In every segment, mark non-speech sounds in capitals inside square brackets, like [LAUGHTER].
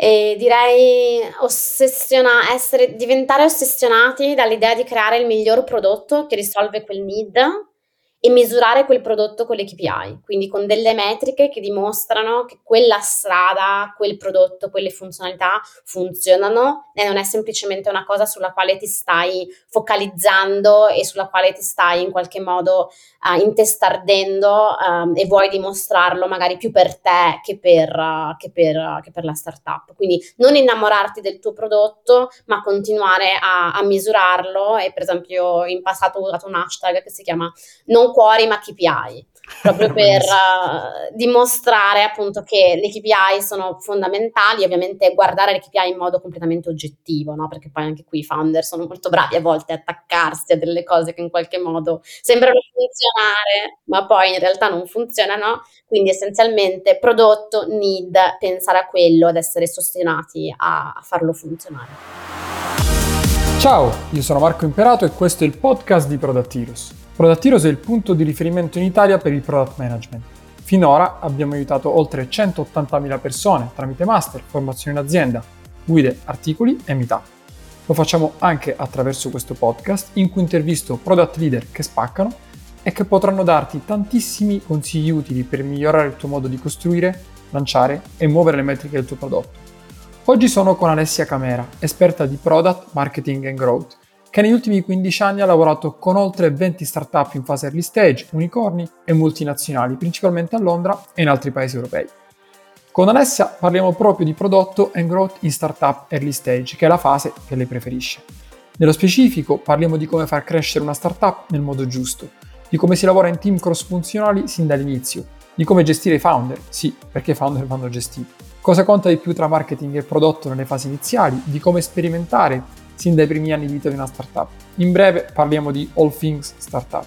E direi ossessiona- essere, diventare ossessionati dall'idea di creare il miglior prodotto che risolve quel need e misurare quel prodotto con le KPI, quindi con delle metriche che dimostrano che quella strada, quel prodotto, quelle funzionalità funzionano e non è semplicemente una cosa sulla quale ti stai focalizzando e sulla quale ti stai in qualche modo uh, intestardendo um, e vuoi dimostrarlo magari più per te che per, uh, che, per, uh, che per, la startup. Quindi non innamorarti del tuo prodotto, ma continuare a, a misurarlo e per esempio in passato ho usato un hashtag che si chiama non cuori ma KPI, proprio [LAUGHS] per uh, dimostrare appunto che le KPI sono fondamentali, ovviamente guardare le KPI in modo completamente oggettivo, no? perché poi anche qui i founder sono molto bravi a volte a attaccarsi a delle cose che in qualche modo sembrano funzionare, ma poi in realtà non funzionano, quindi essenzialmente prodotto, need, pensare a quello, ad essere sostenati a, a farlo funzionare. Ciao, io sono Marco Imperato e questo è il podcast di Product Heroes. Product Heroes è il punto di riferimento in Italia per il product management. Finora abbiamo aiutato oltre 180.000 persone tramite master, formazione in azienda, guide, articoli e meetup. Lo facciamo anche attraverso questo podcast in cui intervisto product leader che spaccano e che potranno darti tantissimi consigli utili per migliorare il tuo modo di costruire, lanciare e muovere le metriche del tuo prodotto. Oggi sono con Alessia Camera, esperta di product, marketing and growth che negli ultimi 15 anni ha lavorato con oltre 20 startup in fase early stage, unicorni e multinazionali, principalmente a Londra e in altri paesi europei. Con Alessia parliamo proprio di prodotto and growth in startup early stage, che è la fase che lei preferisce. Nello specifico parliamo di come far crescere una startup nel modo giusto, di come si lavora in team cross-funzionali sin dall'inizio, di come gestire i founder, sì, perché i founder vanno gestiti, cosa conta di più tra marketing e prodotto nelle fasi iniziali, di come sperimentare sin dai primi anni di vita di una startup. In breve parliamo di all things startup.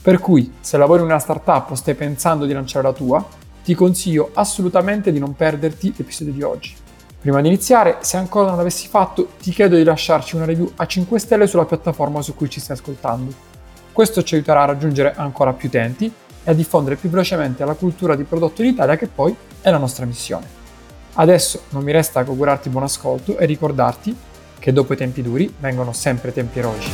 Per cui, se lavori in una startup o stai pensando di lanciare la tua, ti consiglio assolutamente di non perderti l'episodio di oggi. Prima di iniziare, se ancora non l'avessi fatto, ti chiedo di lasciarci una review a 5 stelle sulla piattaforma su cui ci stai ascoltando. Questo ci aiuterà a raggiungere ancora più utenti e a diffondere più velocemente la cultura di prodotto in Italia che poi è la nostra missione. Adesso non mi resta che augurarti buon ascolto e ricordarti che dopo i tempi duri vengono sempre tempi eroici.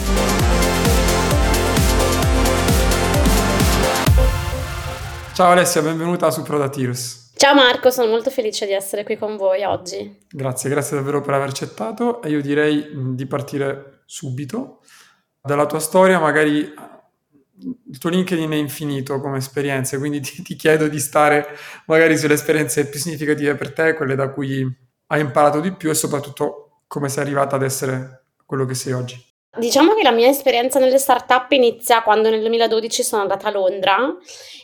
Ciao Alessia, benvenuta su Prodatirus. Ciao Marco, sono molto felice di essere qui con voi oggi. Grazie, grazie davvero per aver accettato e io direi di partire subito dalla tua storia, magari il tuo LinkedIn è infinito come esperienze, quindi ti, ti, chiedo di stare magari sulle esperienze più significative per te, quelle da cui hai imparato di più e soprattutto come sei arrivata ad essere quello che sei oggi? Diciamo che la mia esperienza nelle startup inizia quando nel 2012 sono andata a Londra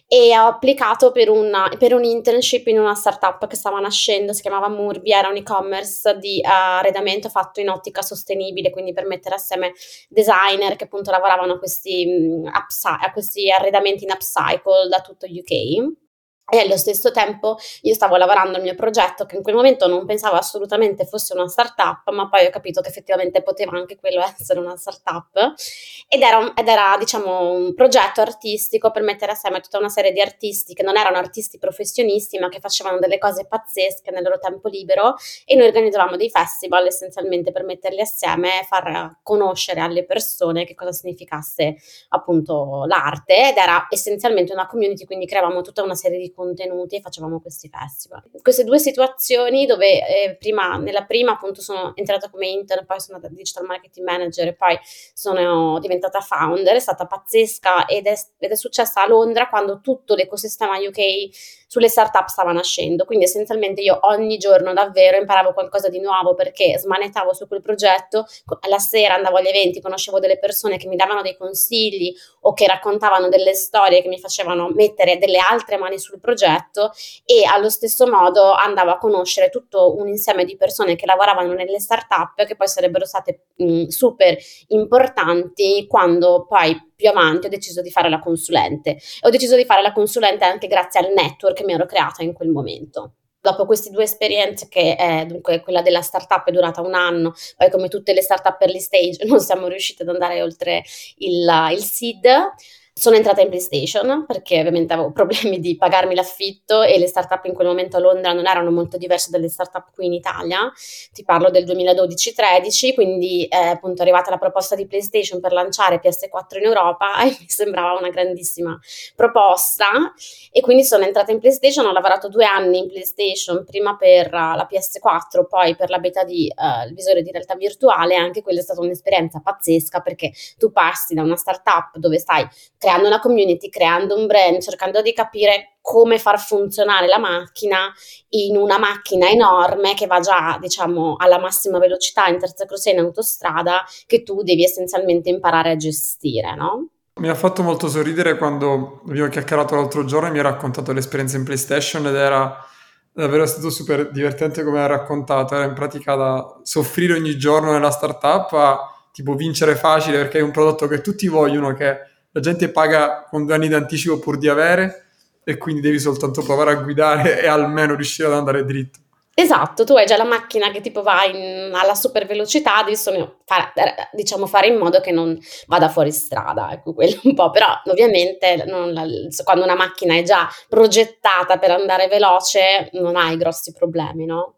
e ho applicato per, una, per un internship in una startup che stava nascendo, si chiamava Murbi, era un e-commerce di uh, arredamento fatto in ottica sostenibile, quindi per mettere assieme designer che appunto lavoravano a questi, upsi- a questi arredamenti in upcycle da tutto UK. E allo stesso tempo io stavo lavorando al mio progetto che in quel momento non pensavo assolutamente fosse una startup, ma poi ho capito che effettivamente poteva anche quello essere una startup. Ed era, ed era diciamo, un progetto artistico per mettere assieme tutta una serie di artisti che non erano artisti professionisti, ma che facevano delle cose pazzesche nel loro tempo libero. E noi organizzavamo dei festival essenzialmente per metterli assieme e far conoscere alle persone che cosa significasse appunto l'arte. Ed era essenzialmente una community, quindi creavamo tutta una serie di contenuti e facevamo questi festival. Queste due situazioni dove eh, prima, nella prima appunto sono entrata come intern, poi sono andata digital marketing manager e poi sono diventata founder, è stata pazzesca ed è, ed è successa a Londra quando tutto l'ecosistema UK sulle startup stava nascendo. Quindi essenzialmente io ogni giorno davvero imparavo qualcosa di nuovo perché smanettavo su quel progetto, la sera andavo agli eventi, conoscevo delle persone che mi davano dei consigli o che raccontavano delle storie che mi facevano mettere delle altre mani sul progetto e allo stesso modo andavo a conoscere tutto un insieme di persone che lavoravano nelle startup che poi sarebbero state mh, super importanti quando poi più avanti ho deciso di fare la consulente. E ho deciso di fare la consulente anche grazie al network che mi ero creata in quel momento dopo queste due esperienze, che è dunque quella della startup è durata un anno, poi come tutte le startup early stage [LAUGHS] non siamo riusciti ad andare oltre il, il seed, Sono entrata in PlayStation perché ovviamente avevo problemi di pagarmi l'affitto e le startup in quel momento a Londra non erano molto diverse dalle startup qui in Italia. Ti parlo del 2012-13, quindi è eh, appunto arrivata la proposta di PlayStation per lanciare PS4 in Europa [LAUGHS] e mi sembrava una grandissima proposta e quindi sono entrata in PlayStation, ho lavorato due anni in PlayStation, prima per uh, la PS4, poi per la beta di uh, visore di realtà virtuale, anche quella è stata un'esperienza pazzesca perché tu passi da una startup dove stai creando una community, creando un brand, cercando di capire come far funzionare la macchina in una macchina enorme che va già, diciamo, alla massima velocità in terza crociera in autostrada che tu devi essenzialmente imparare a gestire, no? Mi ha fatto molto sorridere quando abbiamo chiacchierato l'altro giorno e mi ha raccontato l'esperienza in PlayStation ed era davvero stato super divertente come ha raccontato, era in pratica da soffrire ogni giorno nella startup a tipo vincere facile perché è un prodotto che tutti vogliono, che la gente paga con due anni di anticipo pur di avere e quindi devi soltanto provare a guidare e almeno riuscire ad andare dritto. Esatto, tu hai già la macchina che tipo va in, alla super velocità, solo fare, diciamo, fare in modo che non vada fuori strada, ecco quello un po', però ovviamente non, quando una macchina è già progettata per andare veloce non hai grossi problemi, no?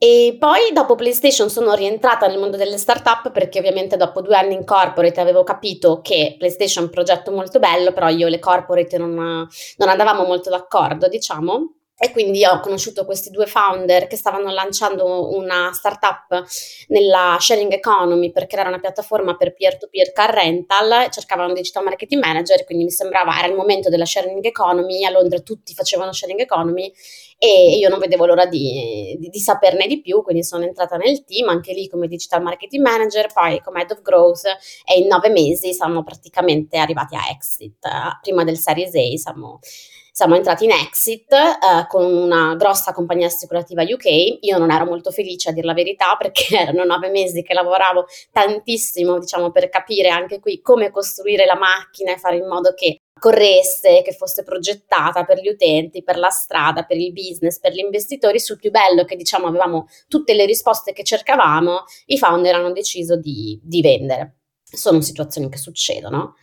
E poi dopo PlayStation sono rientrata nel mondo delle startup perché ovviamente dopo due anni in corporate avevo capito che PlayStation è un progetto molto bello, però io e le corporate non, non andavamo molto d'accordo, diciamo. E quindi ho conosciuto questi due founder che stavano lanciando una startup nella sharing economy per creare una piattaforma per peer-to-peer car rental, cercavano un digital marketing manager, quindi mi sembrava era il momento della sharing economy, a Londra tutti facevano sharing economy e io non vedevo l'ora di, di, di, saperne di più, quindi sono entrata nel team anche lì come digital marketing manager, poi come head of growth e in nove mesi siamo praticamente arrivati a exit. Prima del Series A siamo, siamo entrati in exit eh, con una grossa compagnia assicurativa UK. Io non ero molto felice a dire la verità [LAUGHS] perché erano nove mesi che lavoravo tantissimo, diciamo, per capire anche qui come costruire la macchina e fare in modo che corresse, che fosse progettata per gli utenti, per la strada, per il business, per gli investitori, sul più bello che diciamo avevamo tutte le risposte che cercavamo, i founder hanno deciso di, di vendere. Sono situazioni che succedono.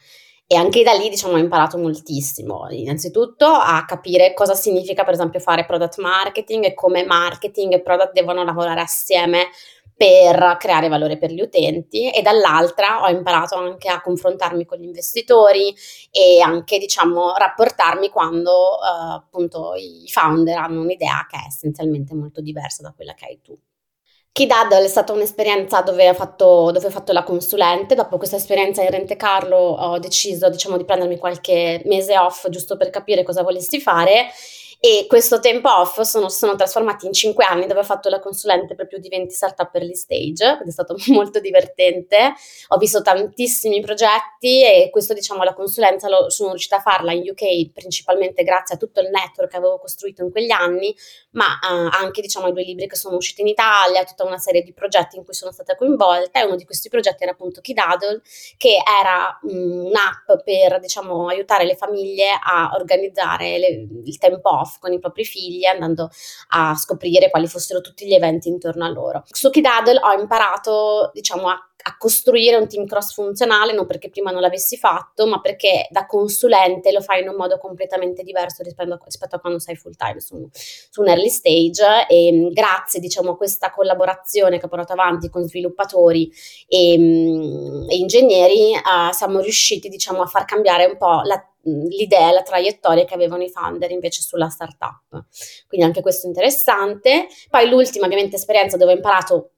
E anche da lì, diciamo, ho imparato moltissimo. Innanzitutto a capire cosa significa, per esempio, fare product marketing e come marketing e product devono lavorare assieme per creare valore per gli utenti e dall'altra ho imparato anche a confrontarmi con gli investitori e anche diciamo rapportarmi quando uh, appunto i founder hanno un'idea che è essenzialmente molto diversa da quella che hai tu. Kidad è stata un'esperienza dove ho, fatto, dove ho fatto la consulente, dopo questa esperienza in Rente Carlo ho deciso diciamo, di prendermi qualche mese off giusto per capire cosa volessi fare e questo tempo off sono, sono trasformati in cinque anni dove ho fatto la consulente per più di 20 startup per gli stage ed è stato [LAUGHS] molto divertente. Ho visto tantissimi progetti e questo diciamo la consulenza lo, sono riuscita a farla in UK principalmente grazie a tutto il network che avevo costruito in quegli anni, ma uh, anche diciamo ai due libri che sono usciti in Italia, tutta una serie di progetti in cui sono stata coinvolta e uno di questi progetti era appunto Kidadle che era um, un'app per diciamo aiutare le famiglie a organizzare le, il tempo off con i propri figli andando a scoprire quali fossero tutti gli eventi intorno a loro. Su Kidadle ho imparato, diciamo, a a costruire un team cross funzionale, non perché prima non l'avessi fatto, ma perché da consulente lo fai in un modo completamente diverso rispetto a, rispetto a quando sei full time su, su, un early stage. E grazie diciamo a questa collaborazione che ho portato avanti con sviluppatori e, mm, e ingegneri uh, siamo riusciti diciamo a far cambiare un po' la l'idea, la traiettoria che avevano i founder invece sulla startup. Quindi anche questo è interessante. Poi l'ultima ovviamente esperienza dove ho imparato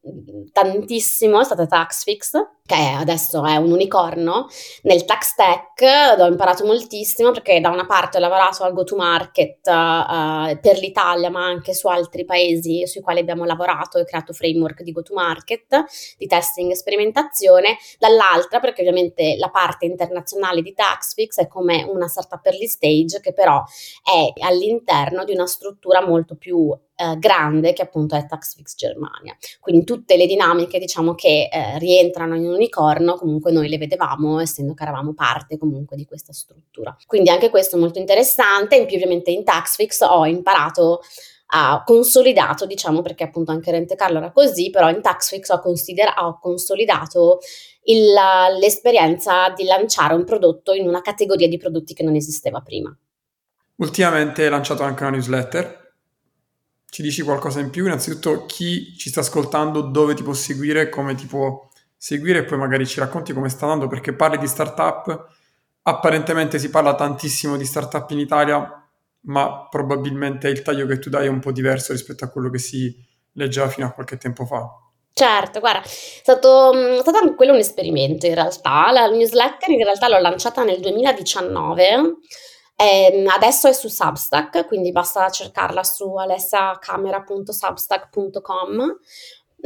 tantissimo è stata Taxfix, che adesso è un unicorno nel tax tech, ho imparato moltissimo perché da una parte ho lavorato al go-to-market uh, per l'Italia, ma anche su altri paesi sui quali abbiamo lavorato e creato framework di go-to-market, di testing e sperimentazione, dall'altra perché ovviamente la parte internazionale di Taxfix è come una startup early stage che però è all'interno di una struttura molto più eh, grande che appunto è Taxfix Germania. Quindi tutte le dinamiche diciamo che eh, rientrano in un unicorno comunque noi le vedevamo essendo che eravamo parte comunque di questa struttura. Quindi anche questo è molto interessante, in più ovviamente in Taxfix ho imparato ha consolidato, diciamo, perché appunto anche Rente Carlo era così, però in Taxfix ho, consider- ho consolidato il, l'esperienza di lanciare un prodotto in una categoria di prodotti che non esisteva prima. Ultimamente hai lanciato anche una newsletter. Ci dici qualcosa in più? Innanzitutto chi ci sta ascoltando, dove ti può seguire, come ti può seguire e poi magari ci racconti come sta andando perché parli di startup. Apparentemente si parla tantissimo di startup in Italia, ma probabilmente il taglio che tu dai è un po' diverso rispetto a quello che si leggeva fino a qualche tempo fa. Certo, guarda, è stato, è mm, stato anche quello un esperimento in realtà. La newsletter in realtà l'ho lanciata nel 2019. Eh, adesso è su Substack, quindi basta cercarla su alessacamera.substack.com.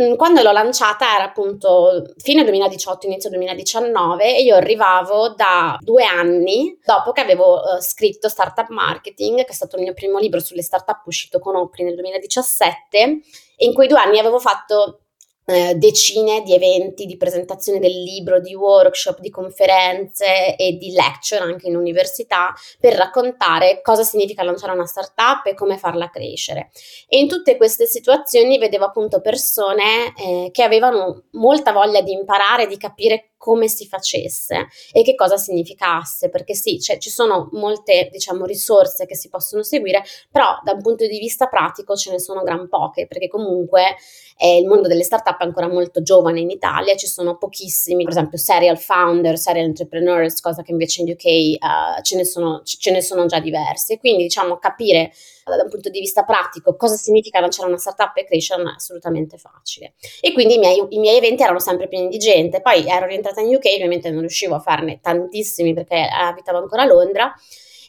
Mm, quando l'ho lanciata era appunto fine 2018, inizio 2019 e io arrivavo da due anni dopo che avevo uh, scritto Startup Marketing, che è stato il mio primo libro sulle startup uscito con Opri nel 2017 e in quei due anni avevo fatto eh, decine di eventi, di presentazione del libro, di workshop, di conferenze e di lecture anche in università per raccontare cosa significa lanciare una startup e come farla crescere. E in tutte queste situazioni vedevo appunto persone eh, che avevano molta voglia di imparare, di capire come si facesse e che cosa significasse, perché sì, cioè, ci sono molte, diciamo, risorse che si possono seguire, però da un punto di vista pratico ce ne sono gran poche, perché comunque eh, il mondo delle startup ancora molto giovane in Italia, ci sono pochissimi, per esempio serial founder, serial entrepreneurs, cosa che invece in UK uh, eh, ce, ne sono, ce ne sono già diversi, quindi diciamo capire da un punto di vista pratico cosa significa lanciare una startup e crescere è assolutamente facile. E quindi i miei, i miei eventi erano sempre pieni di gente, poi ero orientata in UK, ovviamente non riuscivo a farne tantissimi perché abitavo ancora a Londra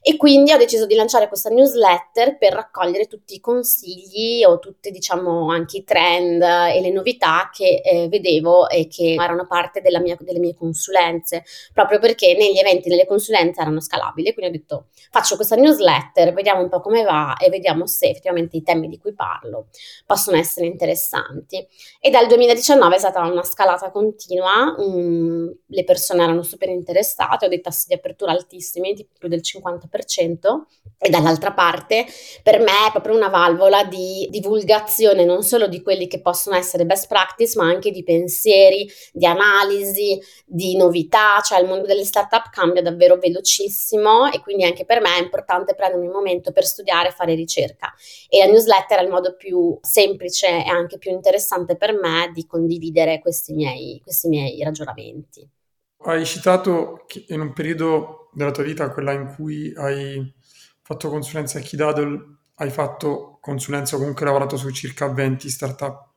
e quindi ho deciso di lanciare questa newsletter per raccogliere tutti i consigli o tutti, diciamo, anche i trend e le novità che eh, vedevo e che erano parte mia, delle mie consulenze, proprio perché negli eventi, nelle consulenze erano scalabili. Quindi ho detto faccio questa newsletter, vediamo un po' come va e vediamo se effettivamente i temi di cui parlo possono essere interessanti. E dal 2019 è stata una scalata continua, um, le persone erano super interessate, ho dei tassi di apertura altissimi, di più del 50% e dall'altra parte per me è proprio una valvola di divulgazione non solo di quelli che possono essere best practice ma anche di pensieri, di analisi, di novità, cioè il mondo delle startup cambia davvero velocissimo e quindi anche per me è importante prendermi un momento per studiare e fare ricerca e la newsletter è il modo più semplice e anche più interessante per me di condividere questi miei, questi miei ragionamenti. Hai citato che in un periodo della tua vita, quella in cui hai fatto consulenza a Kidadle, hai fatto consulenza comunque lavorato su circa 20 startup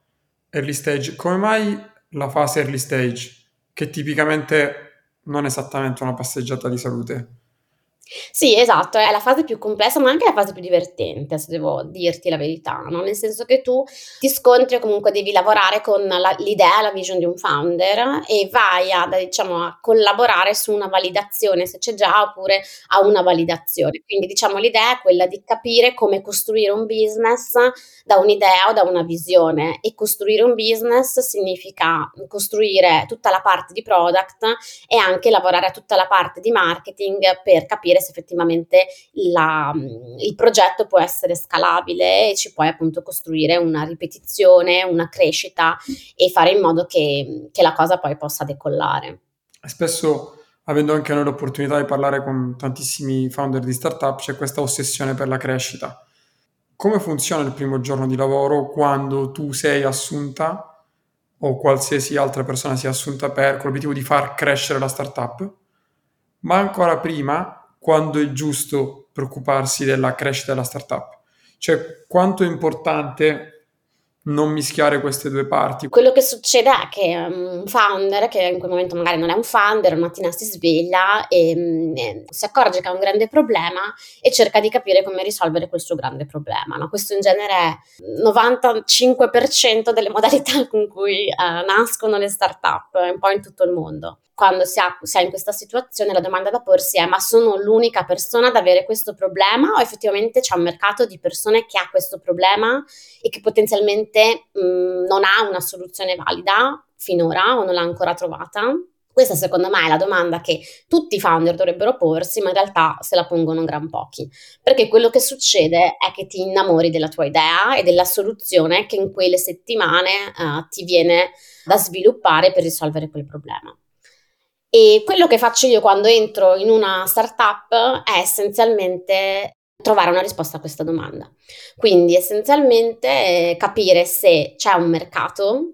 early stage. Come mai la fase early stage, che tipicamente non è esattamente una passeggiata di salute? Sì, esatto, è la fase più complessa, ma anche la fase più divertente, se devo dirti la verità, no? Nel senso che tu ti scontri o comunque devi lavorare con la, l'idea, la vision di un founder e vai a, diciamo, a collaborare su una validazione, se c'è già, oppure a una validazione. Quindi, diciamo, l'idea è quella di capire come costruire un business da un'idea o da una visione e costruire un business significa costruire tutta la parte di product e anche lavorare a tutta la parte di marketing per capire capire se effettivamente la, il progetto può essere scalabile e ci puoi appunto costruire una ripetizione, una crescita e fare in modo che, che la cosa poi possa decollare. Spesso avendo anche noi l'opportunità di parlare con tantissimi founder di startup, c'è questa ossessione per la crescita. Come funziona il primo giorno di lavoro quando tu sei assunta o qualsiasi altra persona sia assunta per l'obiettivo di far crescere la startup? Ma ancora prima, quando è giusto preoccuparsi della crescita della startup. Cioè, quanto è importante non mischiare queste due parti. Quello che succede è che um, un founder, che in quel momento magari non è un founder, una mattina si sveglia e, mm, e si accorge che ha un grande problema e cerca di capire come risolvere questo grande problema. No? Questo in genere è il 95% delle modalità [LAUGHS] con cui uh, nascono le startup, un po' in tutto il mondo quando si, ha, si, è in questa situazione la domanda da porsi è ma sono l'unica persona ad avere questo problema o effettivamente c'è un mercato di persone che ha questo problema e che potenzialmente mh, non ha una soluzione valida finora o non l'ha ancora trovata? Questa secondo me è la domanda che tutti i founder dovrebbero porsi, ma in realtà se la pongono gran pochi. Perché quello che succede è che ti innamori della tua idea e della soluzione che in quelle settimane uh, ti viene da sviluppare per risolvere quel problema. E quello che faccio io quando entro in una startup è essenzialmente trovare una risposta a questa domanda. Quindi essenzialmente eh, capire se c'è un mercato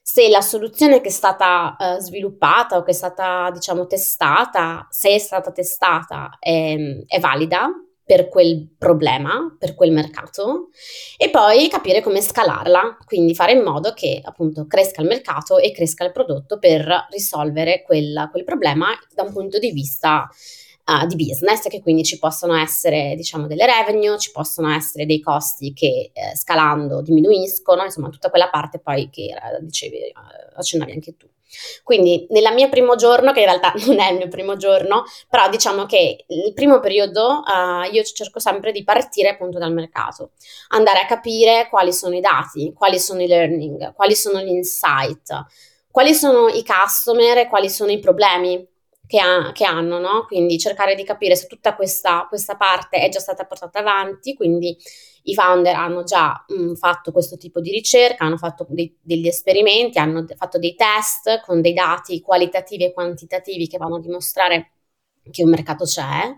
se la soluzione che è stata uh, sviluppata o che è stata, diciamo, testata, se è stata testata, è, è valida per quel problema, per quel mercato, e poi capire come scalarla, quindi fare in modo che appunto cresca il mercato e cresca il prodotto per risolvere quel, quel problema da un punto di vista uh, di business, che quindi ci possono essere diciamo delle revenue, ci possono essere dei costi che eh, scalando diminuiscono, insomma tutta quella parte poi che era, dicevi, uh, accennavi anche tu. Quindi nel mio primo giorno, che in realtà [LAUGHS] non è il mio primo giorno, però diciamo che il primo periodo uh, io cerco sempre di partire appunto dal mercato, andare a capire quali sono i dati, quali sono i learning, quali sono gli insight, quali sono i customer e quali sono i problemi che, ha, che hanno, no? Quindi cercare di capire se tutta questa, questa, parte è già stata portata avanti, quindi i founder hanno già mh, mm, fatto questo tipo di ricerca, hanno fatto dei, degli esperimenti, hanno fatto dei test con dei dati qualitativi e quantitativi che vanno a dimostrare che un mercato c'è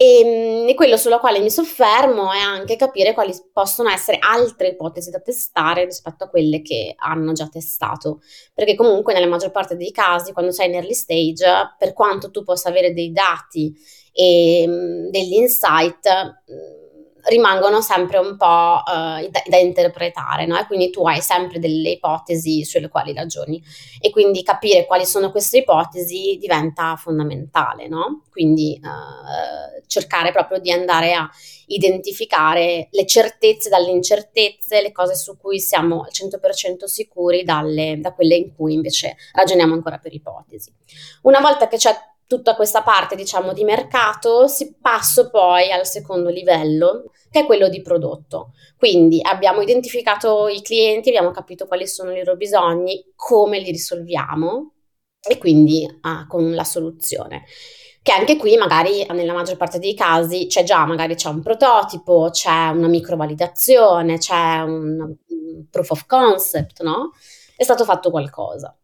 e, ehm, e, quello sulla quale mi soffermo è anche capire quali possono essere altre ipotesi da testare rispetto a quelle che hanno già testato. Perché comunque nella maggior parte dei casi, quando sei in early stage, per quanto tu possa avere dei dati e mm, degli insight, mm, rimangono sempre un po' uh, da, da, interpretare, no? E quindi tu hai sempre delle ipotesi sulle quali ragioni e quindi capire quali sono queste ipotesi diventa fondamentale, no? Quindi uh, cercare proprio di andare a identificare le certezze dalle incertezze, le cose su cui siamo al 100% sicuri dalle, da quelle in cui invece ragioniamo ancora per ipotesi. Una volta che c'è tutta questa parte, diciamo, di mercato, si passo poi al secondo livello, che è quello di prodotto. Quindi abbiamo identificato i clienti, abbiamo capito quali sono i loro bisogni, come li risolviamo e quindi ah, con la soluzione. Che anche qui magari nella maggior parte dei casi c'è già, magari c'è un prototipo, c'è una microvalidazione, c'è un, proof of concept, no? È stato fatto qualcosa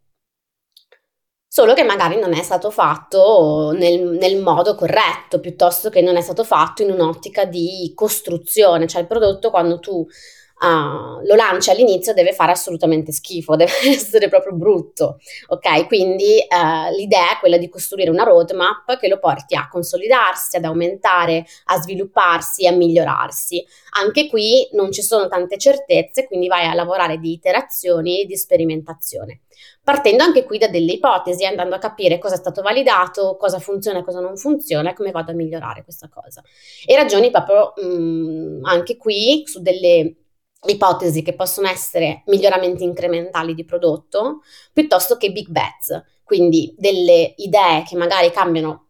solo che magari non è stato fatto nel, nel, modo corretto, piuttosto che non è stato fatto in un'ottica di costruzione, cioè il prodotto quando tu uh, lo lanci all'inizio deve fare assolutamente schifo, [LAUGHS] deve essere proprio brutto, ok? Quindi uh, l'idea è quella di costruire una roadmap che lo porti a consolidarsi, ad aumentare, a svilupparsi, a migliorarsi. Anche qui non ci sono tante certezze, quindi vai a lavorare di iterazioni e di sperimentazione. Partendo anche qui da delle ipotesi, andando a capire cosa è stato validato, cosa funziona cosa non funziona e come vado a migliorare questa cosa. E ragioni proprio mh, mm, anche qui su delle ipotesi che possono essere miglioramenti incrementali di prodotto piuttosto che big bets, quindi delle idee che magari cambiano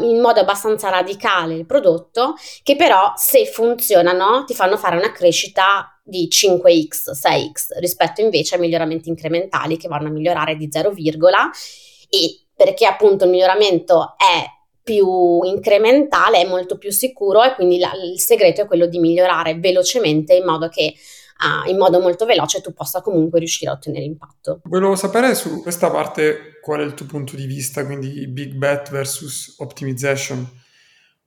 in modo abbastanza radicale il prodotto, che però se funzionano ti fanno fare una crescita di 5x, 6x rispetto invece ai miglioramenti incrementali che vanno a migliorare di 0, e perché appunto il miglioramento è più incrementale, è molto più sicuro e quindi la, il segreto è quello di migliorare velocemente in modo che uh, in modo molto veloce tu possa comunque riuscire a ottenere impatto. Volevo sapere su questa parte qual è il tuo punto di vista, quindi big bet versus optimization.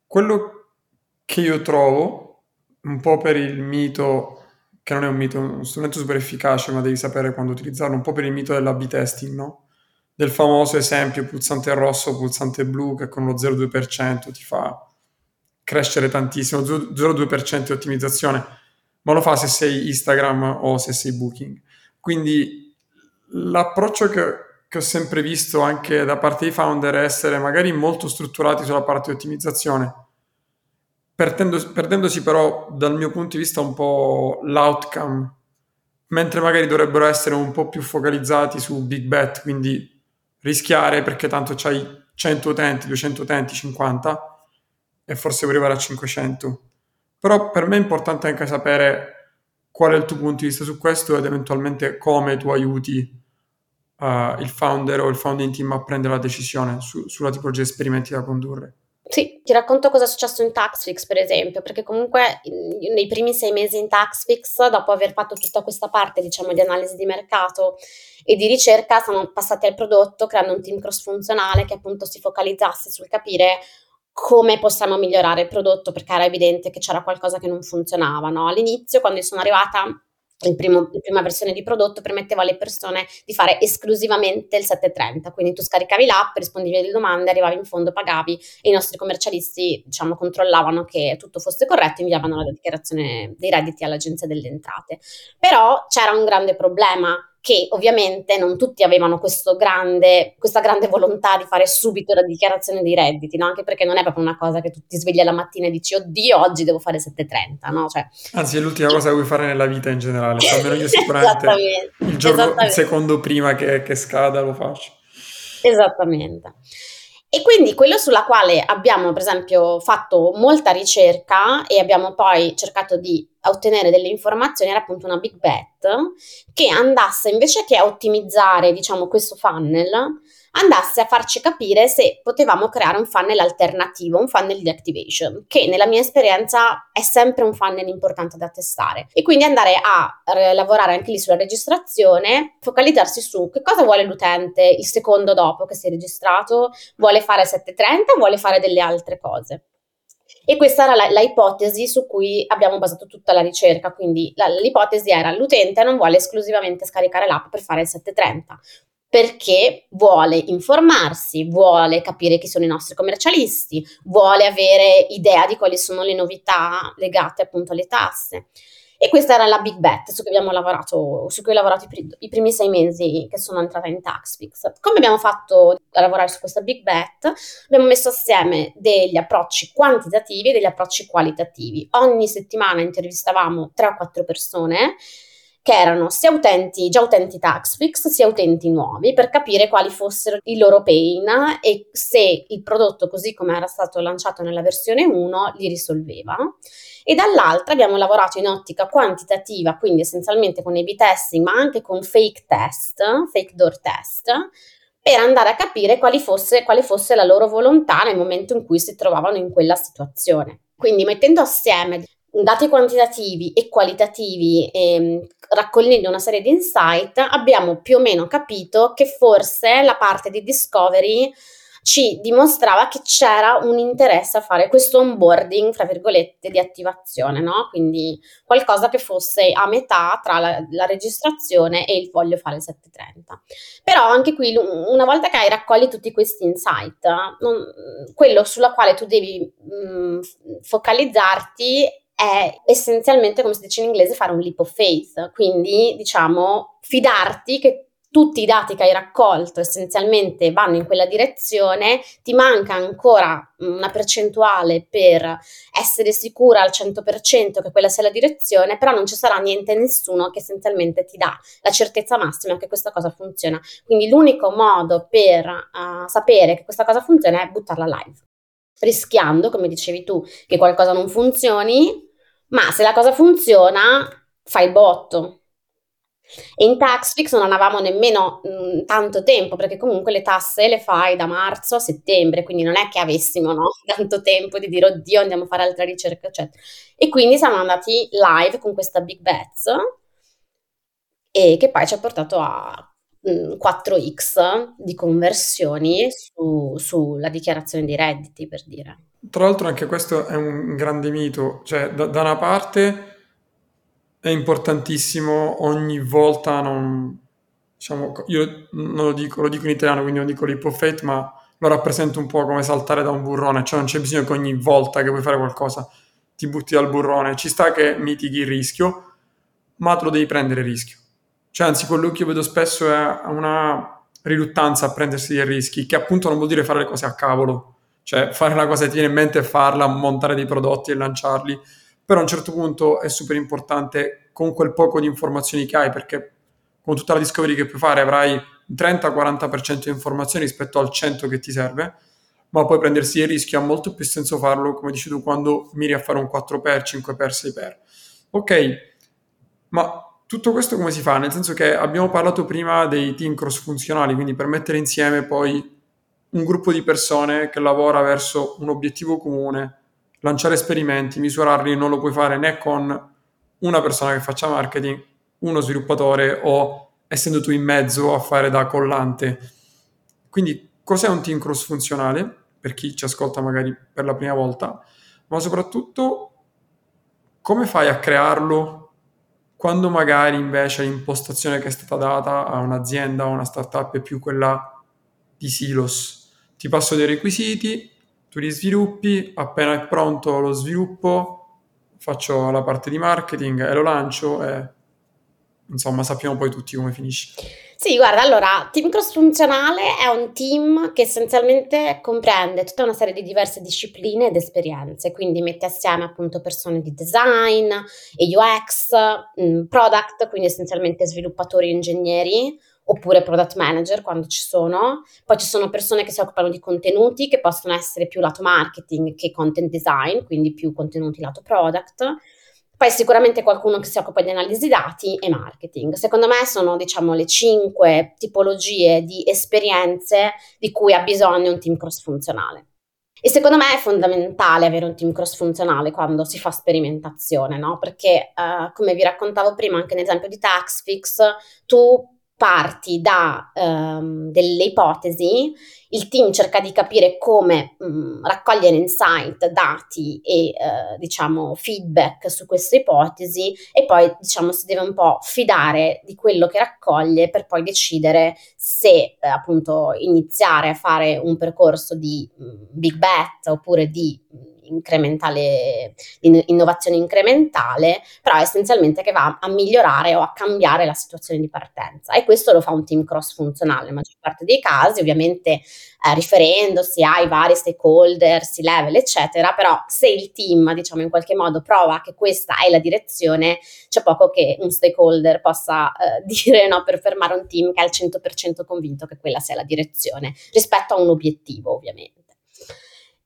Quello che io trovo, un po' per il mito, che non è un mito, è uno strumento super efficace, ma devi sapere quando utilizzarlo, un po' per il mito dell'A-B testing, no? del famoso esempio pulsante rosso, pulsante blu che con lo 0,2% ti fa crescere tantissimo, 0,2% di ottimizzazione, ma lo fa se sei Instagram o se sei Booking. Quindi l'approccio che, che ho sempre visto anche da parte dei founder è essere magari molto strutturati sulla parte di ottimizzazione, perdendo, perdendosi però dal mio punto di vista un po' l'outcome, mentre magari dovrebbero essere un po' più focalizzati su big bet, quindi rischiare perché tanto c'hai 100 utenti, 200 utenti, 50 e forse puoi arrivare a 500. Però per me è importante anche sapere qual è il tuo punto di vista su questo ed eventualmente come tu aiuti uh, il founder o il founding team a prendere la decisione su, sulla tipologia di esperimenti da condurre. Sì, ti racconto cosa è successo in Taxfix, per esempio, perché comunque nei primi sei mesi in Taxfix, dopo aver fatto tutta questa parte, diciamo, di analisi di mercato e di ricerca, sono passati al prodotto creando un team cross funzionale che appunto si focalizzasse sul capire come possiamo migliorare il prodotto, perché era evidente che c'era qualcosa che non funzionava. No? All'inizio, quando sono arrivata, il primo, la prima versione di prodotto permetteva alle persone di fare esclusivamente il 730, quindi tu scaricavi l'app, rispondevi alle domande, arrivavi in fondo, pagavi e i nostri commercialisti diciamo, controllavano che tutto fosse corretto e inviavano la dichiarazione dei redditi all'agenzia delle entrate. Però c'era un grande problema che ovviamente non tutti avevano grande, questa grande volontà di fare subito la dichiarazione dei redditi, no? anche perché non è proprio una cosa che tu ti svegli la mattina e dici oddio oggi devo fare 730, no? Cioè, Anzi è l'ultima cosa che vuoi fare nella vita in generale, cioè, almeno io sicuramente il giorno, il secondo prima che, che scada lo faccio. Esattamente. E quindi quello sulla quale abbiamo, per esempio, fatto molta ricerca e abbiamo poi cercato di ottenere delle informazioni era appunto una big bet che andasse invece che a ottimizzare, diciamo, questo funnel, andasse a farci capire se potevamo creare un funnel alternativo, un funnel di activation, che nella mia esperienza è sempre un funnel importante da testare. E quindi andare a lavorare anche lì sulla registrazione, focalizzarsi su che cosa vuole l'utente il secondo dopo che si è registrato, vuole fare 730, vuole fare delle altre cose. E questa era la, la, ipotesi su cui abbiamo basato tutta la ricerca, quindi la, l'ipotesi era l'utente non vuole esclusivamente scaricare l'app per fare il 730, perché vuole informarsi, vuole capire chi sono i nostri commercialisti, vuole avere idea di quali sono le novità legate appunto alle tasse. E questa era la big bet su cui abbiamo lavorato, su cui ho lavorato i, i primi sei mesi che sono entrata in Taxfix. Come abbiamo fatto a lavorare su questa big bet? Abbiamo messo assieme degli approcci quantitativi e degli approcci qualitativi. Ogni settimana intervistavamo tre o quattro persone che erano sia utenti, già utenti Taxfix, sia utenti nuovi, per capire quali fossero i loro pain e se il prodotto, così come era stato lanciato nella versione 1, li risolveva. E dall'altra abbiamo lavorato in ottica quantitativa, quindi essenzialmente con A-B testing, ma anche con fake test, fake door test, per andare a capire fosse, quale fosse la loro volontà nel momento in cui si trovavano in quella situazione. Quindi mettendo assieme dati quantitativi e qualitativi ehm, raccogliendo una serie di insight abbiamo più o meno capito che forse la parte di discovery ci dimostrava che c'era un interesse a fare questo onboarding, fra virgolette, di attivazione, no? Quindi qualcosa che fosse a metà tra la, la registrazione e il voglio fare il 730. Però anche qui, una volta che hai raccogli tutti questi insight, non, quello sulla quale tu devi mh, mm, focalizzarti è essenzialmente, come si dice in inglese, fare un leap of faith, quindi diciamo fidarti che tutti i dati che hai raccolto essenzialmente vanno in quella direzione, ti manca ancora una percentuale per essere sicura al 100% che quella sia la direzione, però non ci sarà niente nessuno che essenzialmente ti dà la certezza massima che questa cosa funziona. Quindi l'unico modo per uh, sapere che questa cosa funziona è buttarla live rischiando, come dicevi tu, che qualcosa non funzioni, ma se la cosa funziona, fai il botto. E in Taxfix non avevamo nemmeno mh, mm, tanto tempo, perché comunque le tasse le fai da marzo a settembre, quindi non è che avessimo no, [LAUGHS] tanto tempo di dire oddio andiamo a fare altra ricerca, eccetera. E quindi siamo andati live con questa Big Bets e che poi ci ha portato a 4x di conversioni su, sulla dichiarazione dei redditi, per dire. Tra l'altro anche questo è un grande mito, cioè da, da una parte è importantissimo ogni volta non, diciamo, io non lo dico, lo dico in italiano, quindi non dico l'ipofate, ma lo rappresento un po' come saltare da un burrone, cioè non c'è bisogno che ogni volta che vuoi fare qualcosa ti butti dal burrone, ci sta che mitighi il rischio, ma te lo devi prendere il rischio. Cioè, anzi, quello che io vedo spesso è una riluttanza a prendersi dei rischi, che appunto non vuol dire fare le cose a cavolo, cioè fare una cosa che ti viene in mente e farla, montare dei prodotti e lanciarli, però a un certo punto è super importante con quel poco di informazioni che hai, perché con tutta la discovery che puoi fare avrai un 30-40% di informazioni rispetto al 100 che ti serve, ma poi prendersi il rischio ha molto più senso farlo, come dici tu, quando miri a fare un 4x, 5x, 6x. Ok, ma tutto questo come si fa? Nel senso che abbiamo parlato prima dei team cross funzionali, quindi per mettere insieme poi un gruppo di persone che lavora verso un obiettivo comune, lanciare esperimenti, misurarli, non lo puoi fare né con una persona che faccia marketing, uno sviluppatore o essendo tu in mezzo a fare da collante. Quindi cos'è un team cross funzionale? Per chi ci ascolta magari per la prima volta, ma soprattutto come fai a crearlo quando magari invece l'impostazione che è stata data a un'azienda o a una startup è più quella di silos. Ti passo dei requisiti, tu li sviluppi, appena è pronto lo sviluppo, faccio la parte di marketing e lo lancio e insomma sappiamo poi tutti come finisce. Sì, guarda, allora, team cross-funzionale è un team che essenzialmente comprende tutta una serie di diverse discipline ed esperienze, quindi mette assieme appunto persone di design UX, mh, product, quindi essenzialmente sviluppatori e ingegneri, oppure product manager quando ci sono. Poi ci sono persone che si occupano di contenuti, che possono essere più lato marketing che content design, quindi più contenuti lato product. Poi sicuramente qualcuno che si occupa di analisi dati e marketing. Secondo me sono, diciamo, le cinque tipologie di esperienze di cui ha bisogno un team cross-funzionale. E secondo me è fondamentale avere un team cross-funzionale quando si fa sperimentazione, no? Perché, uh, come vi raccontavo prima anche nell'esempio di Taxfix, tu parti da um, delle ipotesi, il team cerca di capire come um, raccogliere insight, dati e uh, diciamo feedback su queste ipotesi e poi diciamo si deve un po' fidare di quello che raccoglie per poi decidere se uh, appunto iniziare a fare un percorso di um, big bet oppure di incrementale, innovazione incrementale, però essenzialmente che va a migliorare o a cambiare la situazione di partenza. E questo lo fa un team cross funzionale nella maggior parte dei casi, ovviamente eh, riferendosi ai vari stakeholder, C-level, eccetera, però se il team, diciamo, in qualche modo prova che questa è la direzione, c'è poco che un stakeholder possa eh, [LAUGHS] dire no, per fermare un team che è al 100% convinto che quella sia la direzione, rispetto a un obiettivo, ovviamente.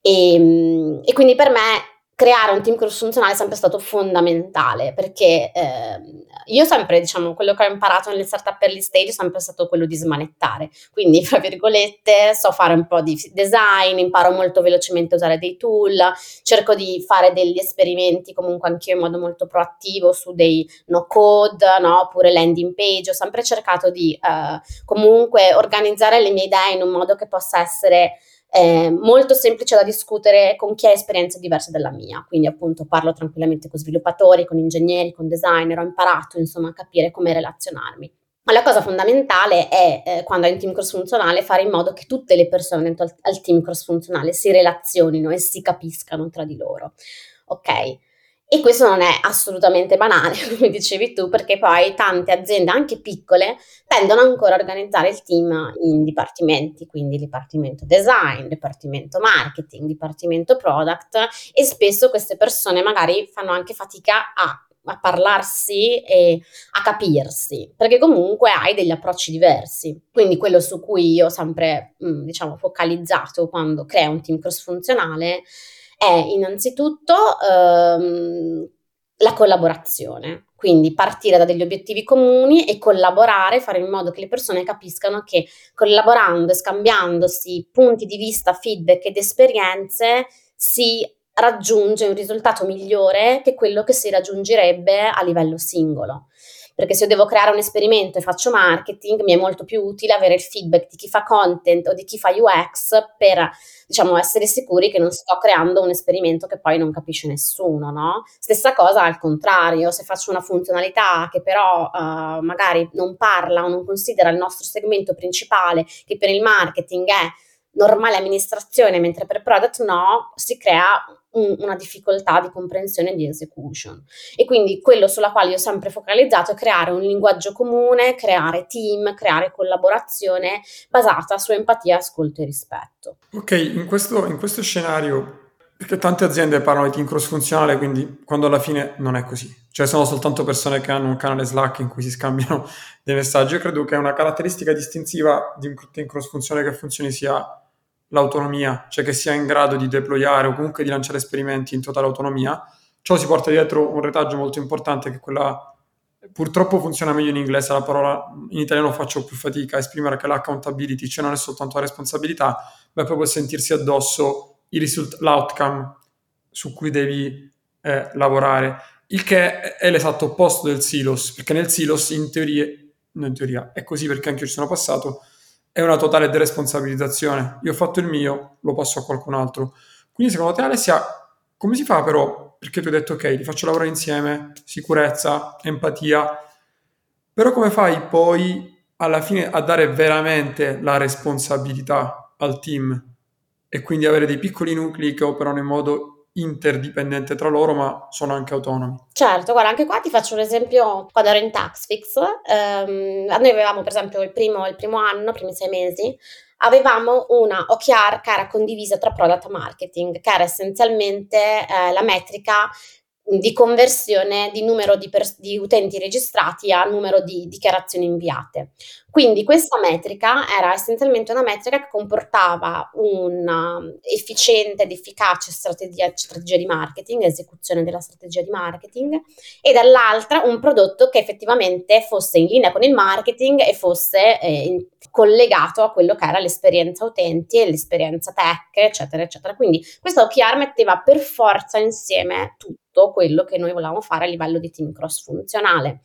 E, ehm, e quindi per me creare un team cross-funzionale è sempre stato fondamentale perché eh, io sempre, diciamo, quello che ho imparato nelle startup early stage è sempre stato quello di smanettare. Quindi, fra virgolette, so fare un po' di design, imparo molto velocemente a usare dei tool, cerco di fare degli esperimenti comunque anche io in modo molto proattivo su dei no code, no? oppure landing page. Ho sempre cercato di eh, comunque organizzare le mie idee in un modo che possa essere eh, molto semplice da discutere con chi ha esperienze diverse dalla mia, quindi appunto parlo tranquillamente con sviluppatori, con ingegneri, con designer, ho imparato insomma a capire come relazionarmi. Ma la cosa fondamentale è, eh, quando hai un team cross funzionale, fare in modo che tutte le persone dentro al, al team cross funzionale si relazionino e si capiscano tra di loro. Ok? E questo non è assolutamente banale, [LAUGHS] come dicevi tu, perché poi tante aziende, anche piccole, tendono ancora a organizzare il team in dipartimenti, quindi dipartimento design, dipartimento marketing, dipartimento product e spesso queste persone magari fanno anche fatica a a parlarsi e a capirsi, perché comunque hai degli approcci diversi. Quindi quello su cui io ho sempre, mm, diciamo, focalizzato quando creo un team cross funzionale è innanzitutto ehm, la collaborazione, quindi partire da degli obiettivi comuni e collaborare, fare in modo che le persone capiscano che collaborando e scambiandosi punti di vista, feedback ed esperienze si raggiunge un risultato migliore che quello che si raggiungerebbe a livello singolo perché se io devo creare un esperimento e faccio marketing, mi è molto più utile avere il feedback di chi fa content o di chi fa UX per, diciamo, essere sicuri che non sto creando un esperimento che poi non capisce nessuno, no? Stessa cosa al contrario, se faccio una funzionalità che però uh, magari non parla o non considera il nostro segmento principale, che per il marketing è normale amministrazione, mentre per product no, si crea un, una difficoltà di comprensione e di execution. E quindi quello sulla quale io ho sempre focalizzato è creare un linguaggio comune, creare team, creare collaborazione basata su empatia, ascolto e rispetto. Ok, in questo, in questo scenario perché tante aziende parlano di team cross funzionale, quindi quando alla fine non è così. Cioè sono soltanto persone che hanno un canale Slack in cui si scambiano [LAUGHS] dei messaggi. Io credo che una caratteristica distintiva di un team cross funzionale che funzioni sia l'autonomia, cioè che sia in grado di deployare o comunque di lanciare esperimenti in totale autonomia. Ciò si porta dietro un retaggio molto importante che è quella purtroppo funziona meglio in inglese, la parola in italiano faccio più fatica a esprimere che l'accountability, cioè non è soltanto la responsabilità, ma è proprio sentirsi addosso risult- l'outcome su cui devi eh, lavorare, il che è l'esatto opposto del silos, perché nel silos in teoria, non in teoria, è così perché anche io ci sono passato, è una totale deresponsabilizzazione. Io ho fatto il mio, lo passo a qualcun altro. Quindi secondo te Alessia, come si fa però? Perché tu hai detto ok, li faccio lavorare insieme, sicurezza, empatia, però come fai poi alla fine a dare veramente la responsabilità al team e quindi avere dei piccoli nuclei che operano in modo interdipendente tra loro, ma sono anche autonomi. Certo, guarda, anche qua ti faccio un esempio quando ero in Taxfix. Ehm, noi avevamo, per esempio, il primo, il primo anno, i primi sei mesi, avevamo una OKR che era condivisa tra product marketing, che era essenzialmente eh, la metrica di conversione di numero di, pers- di, utenti registrati a numero di dichiarazioni inviate. Quindi questa metrica era essenzialmente una metrica che comportava un'efficiente ed efficace strategia, strategia, di marketing, esecuzione della strategia di marketing, e dall'altra un prodotto che effettivamente fosse in linea con il marketing e fosse eh, in, collegato a quello che era l'esperienza utenti e l'esperienza tech, eccetera, eccetera. Quindi questo OKR metteva per forza insieme tutto quello che noi volevamo fare a livello di team cross funzionale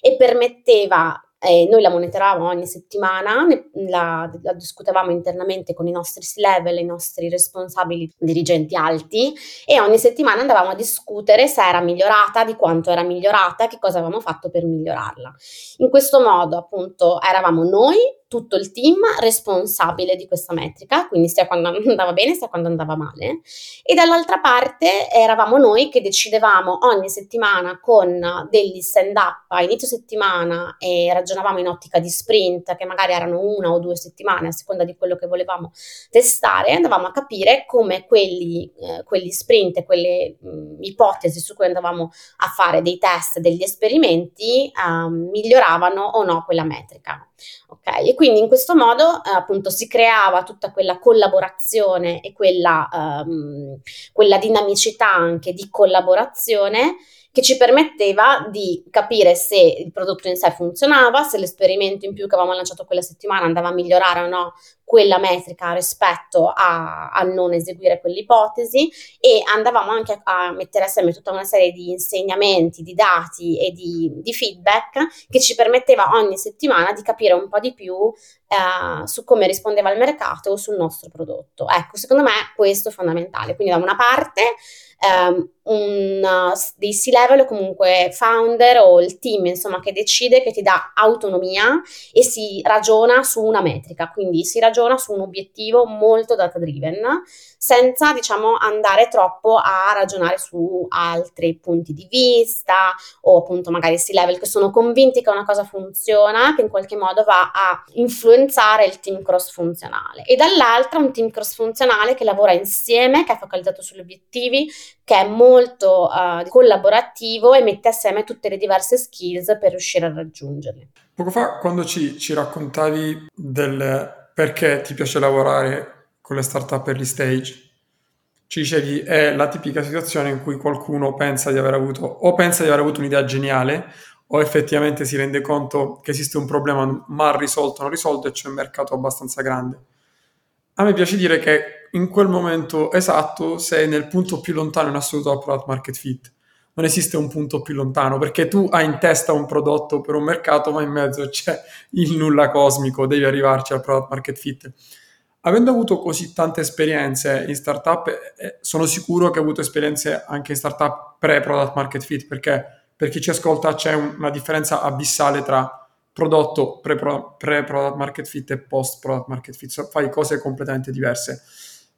e permetteva eh, noi la monitoravamo ogni settimana, ne, la, la, discutevamo internamente con i nostri C-level, i nostri responsabili dirigenti alti e ogni settimana andavamo a discutere se era migliorata, di quanto era migliorata, che cosa avevamo fatto per migliorarla. In questo modo appunto eravamo noi tutto il team responsabile di questa metrica, quindi sia quando [LAUGHS] andava bene sia quando andava male. E dall'altra parte eravamo noi che decidevamo ogni settimana con degli stand up a inizio settimana e ragionavamo in ottica di sprint, che magari erano una o due settimane a seconda di quello che volevamo testare, andavamo a capire come quelli, eh, quegli sprint e quelle mh, ipotesi su cui andavamo a fare dei test, degli esperimenti, eh, miglioravano o no quella metrica. Ok, e quindi in questo modo eh, appunto si creava tutta quella collaborazione e quella, um, quella dinamicità anche di collaborazione che ci permetteva di capire se il prodotto in sé funzionava, se l'esperimento in più che avevamo lanciato quella settimana andava a migliorare o no quella metrica rispetto a, a non eseguire quell'ipotesi e andavamo anche a mettere assieme tutta una serie di insegnamenti, di dati e di, di feedback che ci permetteva ogni settimana di capire un po' di più eh, su come rispondeva il mercato o sul nostro prodotto. Ecco, secondo me questo è fondamentale. Quindi da una parte um, un, uh, dei C-level comunque founder o il team insomma che decide, che ti dà autonomia e si ragiona su una metrica, quindi si ragiona su un obiettivo molto data driven senza diciamo andare troppo a ragionare su altri punti di vista o appunto magari C-level che sono convinti che una cosa funziona, che in qualche modo va a influenzare il team cross funzionale e dall'altra un team cross funzionale che lavora insieme, che è focalizzato sugli obiettivi, che è molto uh, collaborativo e mette assieme tutte le diverse skills per riuscire a raggiungerle. Poco fa, quando ci, ci raccontavi del perché ti piace lavorare con le startup early stage, ci dicevi è la tipica situazione in cui qualcuno pensa di aver avuto o pensa di aver avuto un'idea geniale o effettivamente si rende conto che esiste un problema mal risolto, non risolto e c'è un mercato abbastanza grande. A me piace dire che in quel momento esatto sei nel punto più lontano in assoluto dal product market fit. Non esiste un punto più lontano perché tu hai in testa un prodotto per un mercato, ma in mezzo c'è il nulla cosmico, devi arrivarci al product market fit. Avendo avuto così tante esperienze in startup, eh, sono sicuro che hai avuto esperienze anche in startup pre-product market fit perché per chi ci ascolta c'è una differenza abissale tra prodotto pre-product market fit e post-product market fit, fai cose completamente diverse.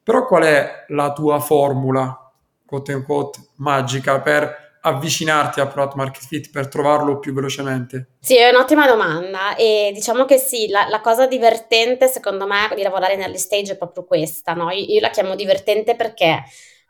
Però qual è la tua formula, quote unquote, magica per avvicinarti al product market fit per trovarlo più velocemente? Sì, è un'ottima domanda e diciamo che sì, la, la cosa divertente secondo me di lavorare nell'early stage è proprio questa, no? io, io la chiamo divertente perché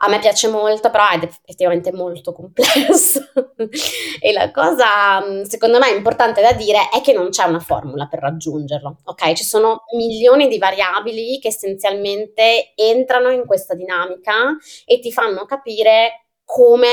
a me piace molto, però è effettivamente molto complesso. [LAUGHS] e la cosa, mm, secondo me, importante da dire è che non c'è una formula per raggiungerlo, ok? Ci sono milioni di variabili che essenzialmente entrano in questa dinamica e ti fanno capire come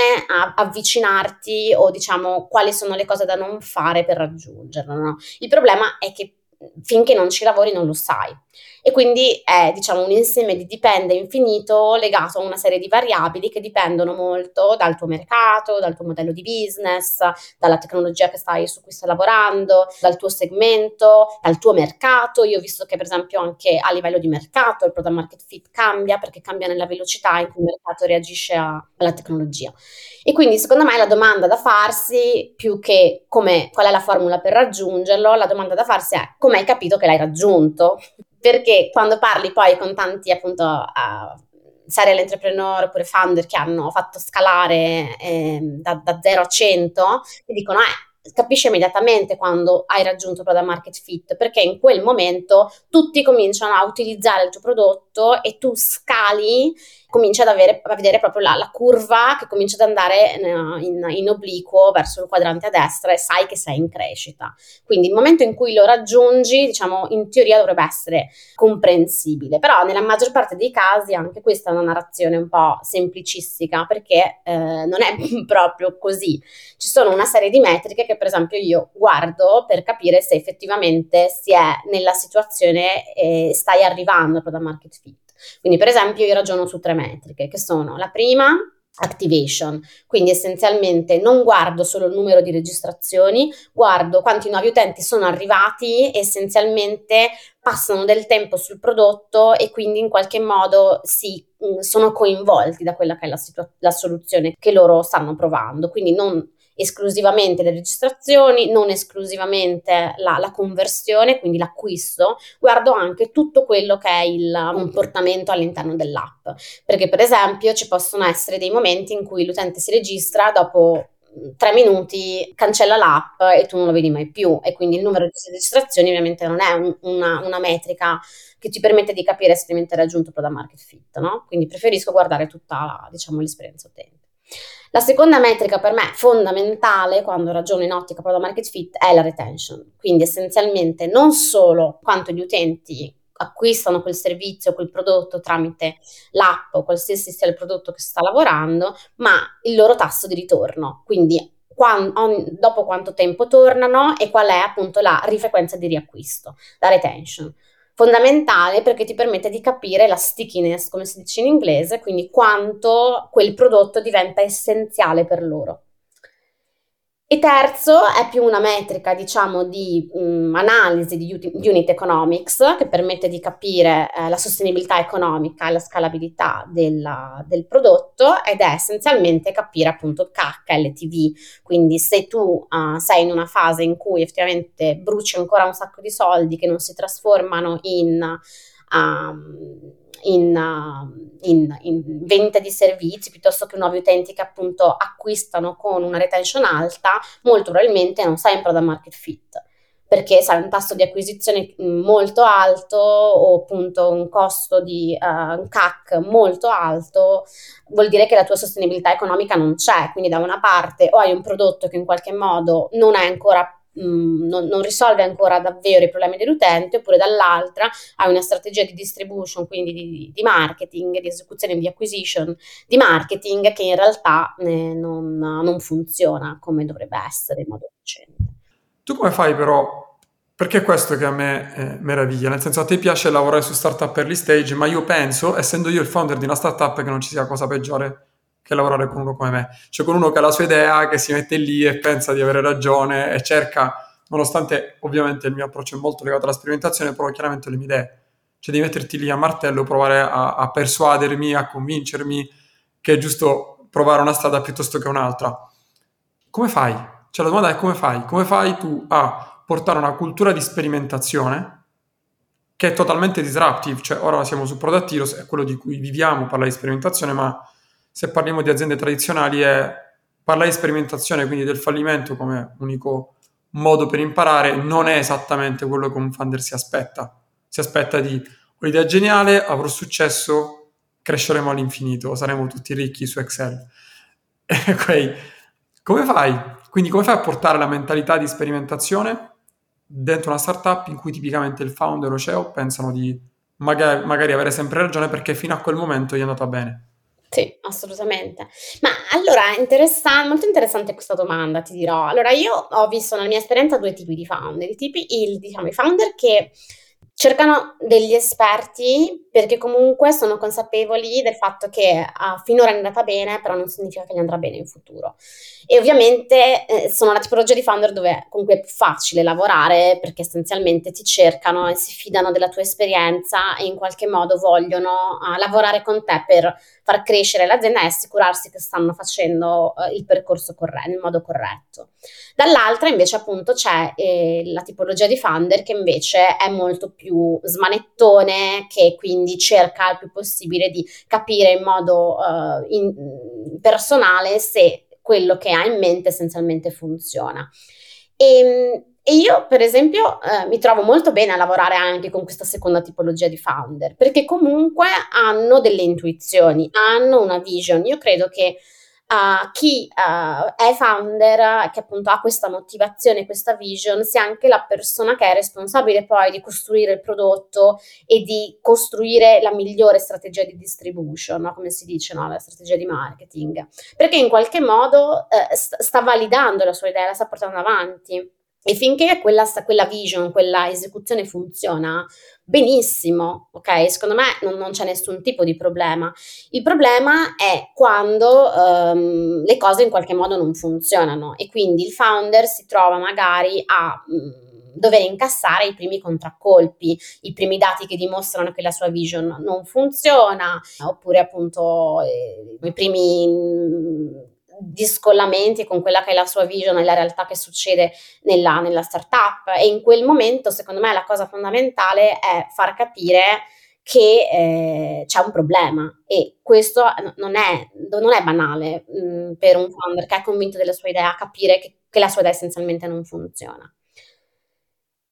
avvicinarti o diciamo quali sono le cose da non fare per raggiungerlo. No? Il problema è che finché non ci lavori non lo sai. E quindi è diciamo un insieme di dipende infinito legato a una serie di variabili che dipendono molto dal tuo mercato, dal tuo modello di business, dalla tecnologia che stai, su cui stai lavorando, dal tuo segmento, dal tuo mercato. Io ho visto che per esempio anche a livello di mercato il product market fit cambia perché cambia nella velocità in cui il mercato reagisce a, alla tecnologia. E quindi secondo me la domanda da farsi, più che come, qual è la formula per raggiungerlo, la domanda da farsi è come hai capito che l'hai raggiunto? Perché quando parli poi con tanti appunto uh, serial entrepreneur oppure founder che hanno fatto scalare eh, da, da 0 a 100, ti dicono eh capisci immediatamente quando hai raggiunto product market fit perché in quel momento tutti cominciano a utilizzare il tuo prodotto e tu scali cominci ad avere, a vedere proprio la, la curva che comincia ad andare eh, in, in, obliquo verso il quadrante a destra e sai che sei in crescita. Quindi il momento in cui lo raggiungi, diciamo, in teoria dovrebbe essere comprensibile, però nella maggior parte dei casi anche questa è una narrazione un po' semplicistica perché eh, non è [LAUGHS] proprio così. Ci sono una serie di metriche che per esempio io guardo per capire se effettivamente si è nella situazione e stai arrivando al product market fit. Quindi per esempio io ragiono su tre metriche che sono la prima activation, quindi essenzialmente non guardo solo il numero di registrazioni, guardo quanti nuovi utenti sono arrivati, essenzialmente passano del tempo sul prodotto e quindi in qualche modo si, sono coinvolti da quella che è la, situa- la soluzione che loro stanno provando, quindi non esclusivamente le registrazioni, non esclusivamente la, la, conversione, quindi l'acquisto, guardo anche tutto quello che è il comportamento all'interno dell'app. Perché per esempio ci possono essere dei momenti in cui l'utente si registra dopo tre minuti cancella l'app e tu non lo vedi mai più e quindi il numero di registrazioni ovviamente non è un, una, una, metrica che ti permette di capire se hai raggiunto product market fit, no? Quindi preferisco guardare tutta diciamo, l'esperienza utente. La seconda metrica per me fondamentale quando ragiono in ottica product market fit è la retention, quindi essenzialmente non solo quanto gli utenti acquistano quel servizio, quel prodotto tramite l'app o qualsiasi sia il prodotto che sta lavorando, ma il loro tasso di ritorno, quindi quando, on, dopo quanto tempo tornano e qual è appunto la rifrequenza di riacquisto, la retention fondamentale perché ti permette di capire la stickiness, come si dice in inglese, quindi quanto quel prodotto diventa essenziale per loro. E terzo è più una metrica, diciamo, di um, analisi di unit economics che permette di capire eh, la sostenibilità economica e la scalabilità della, del prodotto ed è essenzialmente capire appunto il CAC, LTV. Quindi se tu uh, sei in una fase in cui effettivamente bruci ancora un sacco di soldi che non si trasformano in... Um, in, uh, in, in, vendita di servizi piuttosto che nuovi utenti che appunto acquistano con una retention alta, molto probabilmente non in product market fit perché sai un tasso di acquisizione mm, molto alto o appunto un costo di uh, un CAC molto alto, vuol dire che la tua sostenibilità economica non c'è, quindi da una parte o hai un prodotto che in qualche modo non è ancora Mm, non, non, risolve ancora davvero i problemi dell'utente, oppure dall'altra hai una strategia di distribution, quindi di, di marketing, di esecuzione di acquisition, di marketing che in realtà eh, non, non, funziona come dovrebbe essere in modo efficiente. Tu come fai però? Perché è questo che a me eh, meraviglia, nel senso a te piace lavorare su startup early stage, ma io penso, essendo io il founder di una startup, che non ci sia cosa peggiore che lavorare con uno come me, cioè con uno che ha la sua idea, che si mette lì e pensa di avere ragione e cerca, nonostante ovviamente il mio approccio è molto legato alla sperimentazione, però chiaramente le mie idee, cioè di metterti lì a martello, provare a, a persuadermi, a convincermi che è giusto provare una strada piuttosto che un'altra. Come fai? Cioè la domanda è come fai? Come fai tu a portare una cultura di sperimentazione che è totalmente disruptive, cioè ora siamo su Product Heroes, è quello di cui viviamo, parla di sperimentazione, ma se parliamo di aziende tradizionali è parlare di sperimentazione, quindi del fallimento come unico modo per imparare, non è esattamente quello che un founder si aspetta. Si aspetta di ho un'idea geniale, avrò successo, cresceremo all'infinito, saremo tutti ricchi su Excel. [LAUGHS] ok, come fai? Quindi come fai a portare la mentalità di sperimentazione dentro una startup in cui tipicamente il founder o CEO pensano di magari, magari avere sempre ragione perché fino a quel momento gli è andata bene? Sì, assolutamente. Ma allora, interessa molto interessante questa domanda, ti dirò. Allora, io ho visto nella mia esperienza due tipi di founder. I tipi il diciamo, i founder che cercano degli esperti perché comunque sono consapevoli del fatto che ah, finora è andata bene, però non significa che gli andrà bene in futuro. E ovviamente eh, sono la tipologia di founder dove comunque è più facile lavorare perché essenzialmente ti cercano e si fidano della tua esperienza e in qualche modo vogliono uh, lavorare con te per far crescere l'azienda e assicurarsi che stanno facendo uh, il percorso corretto, nel modo corretto. Dall'altra invece appunto c'è eh, la tipologia di founder che invece è molto più smanettone, che quindi cerca il più possibile di capire in modo uh, in, personale se quello che ha in mente essenzialmente funziona. E, ehm, e io, per esempio, eh, mi trovo molto bene a lavorare anche con questa seconda tipologia di founder, perché comunque hanno delle intuizioni, hanno una vision. Io credo che uh, chi uh, è founder, che appunto ha questa motivazione, questa vision, sia anche la persona che è responsabile poi di costruire il prodotto e di costruire la migliore strategia di distribution, no? come si dice, no? la strategia di marketing, perché in qualche modo st- sta validando la sua idea, la sta portando avanti. E finché quella, quella, vision, quella esecuzione funziona benissimo, ok? Secondo me non, non c'è nessun tipo di problema. Il problema è quando um, le cose in qualche modo non funzionano e quindi il founder si trova magari a um, dover incassare i primi contraccolpi, i primi dati che dimostrano che la sua vision non funziona, oppure appunto eh, i primi di scollamenti con quella che è la sua vision e la realtà che succede nella, nella startup e in quel momento secondo me la cosa fondamentale è far capire che eh, c'è un problema e questo non è, non è banale mh, mm, per un founder che è convinto della sua idea capire che, che la sua idea essenzialmente non funziona.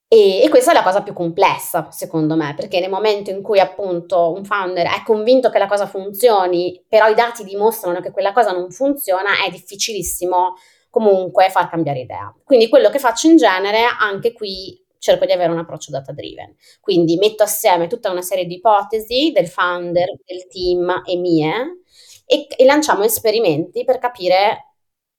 E, e, questa è la cosa più complessa, secondo me, perché nel momento in cui appunto un founder è convinto che la cosa funzioni, però i dati dimostrano che quella cosa non funziona, è difficilissimo comunque far cambiare idea. Quindi quello che faccio in genere, anche qui cerco di avere un approccio data driven. Quindi metto assieme tutta una serie di ipotesi del founder, del team e mie e, e lanciamo esperimenti per capire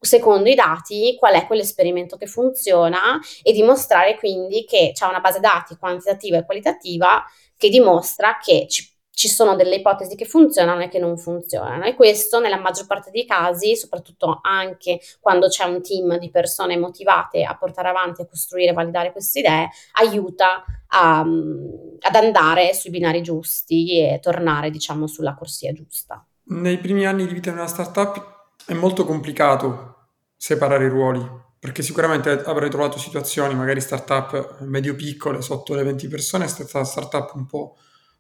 secondo i dati qual è quell'esperimento che funziona e dimostrare quindi che c'è una base dati quantitativa e qualitativa che dimostra che ci, ci sono delle ipotesi che funzionano e che non funzionano e questo nella maggior parte dei casi, soprattutto anche quando c'è un team di persone motivate a portare avanti, a costruire e validare queste idee, aiuta a, ad andare sui binari giusti e tornare diciamo sulla corsia giusta. Nei primi anni di vita di una startup è molto complicato separare i ruoli, perché sicuramente avrei trovato situazioni, magari startup medio-piccole, sotto le 20 persone, startup un po',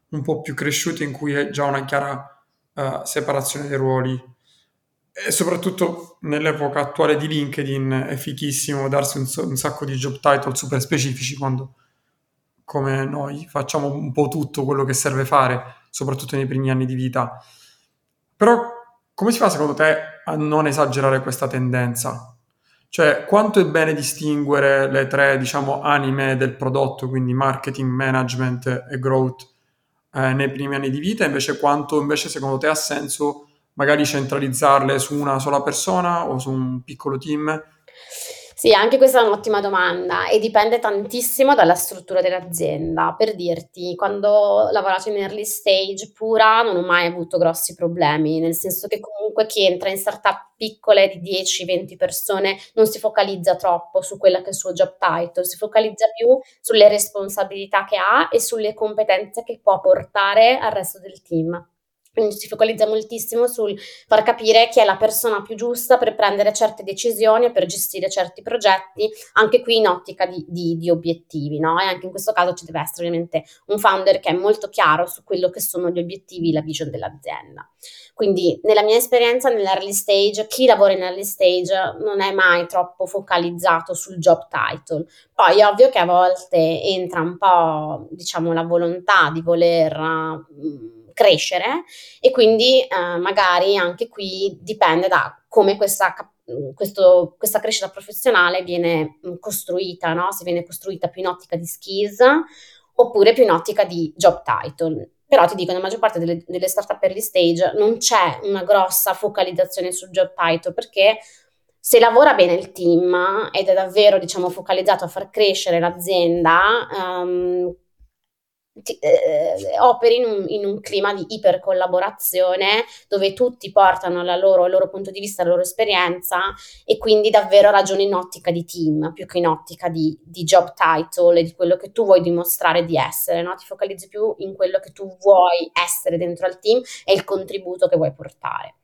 un po' più cresciute in cui è già una chiara uh, separazione dei ruoli. E soprattutto nell'epoca attuale di LinkedIn è fichissimo darsi un, un sacco di job title super specifici quando, come noi, facciamo un po' tutto quello che serve fare, soprattutto nei primi anni di vita. Però come si fa secondo te a non esagerare questa tendenza? Cioè, quanto è bene distinguere le tre, diciamo, anime del prodotto, quindi marketing, management e growth, eh, nei primi anni di vita, invece quanto invece secondo te ha senso magari centralizzarle su una sola persona o su un piccolo team? Sì, anche questa è un'ottima domanda e dipende tantissimo dalla struttura dell'azienda. Per dirti, quando ho lavorato in early stage pura non ho mai avuto grossi problemi, nel senso che comunque chi entra in startup piccole di 10-20 persone non si focalizza troppo su quella che è il suo job title, si focalizza più sulle responsabilità che ha e sulle competenze che può portare al resto del team. Quindi si focalizza moltissimo sul far capire chi è la persona più giusta per prendere certe decisioni e per gestire certi progetti, anche qui in ottica di, di, di obiettivi, no? E anche in questo caso ci deve essere ovviamente un founder che è molto chiaro su quello che sono gli obiettivi, la vision dell'azienda. Quindi nella mia esperienza nell'early stage, chi lavora in early stage non è mai troppo focalizzato sul job title. Poi è ovvio che a volte entra un po', diciamo, la volontà di voler... Uh, crescere e quindi eh, magari anche qui dipende da come questa, questo, questa crescita professionale viene mm, costruita, no? se viene costruita più in ottica di skills oppure più in ottica di job title. però ti dico, nella maggior parte delle, delle startup early stage non c'è una grossa focalizzazione sul job title perché se lavora bene il team ed è davvero diciamo, focalizzato a far crescere l'azienda, um, ti, eh, operi in un, in un, clima di ipercollaborazione dove tutti portano loro, il loro punto di vista, la loro esperienza e quindi davvero ragioni in ottica di team più che in ottica di, di job title e di quello che tu vuoi dimostrare di essere, no? ti focalizzi più in quello che tu vuoi essere dentro al team e il contributo che vuoi portare.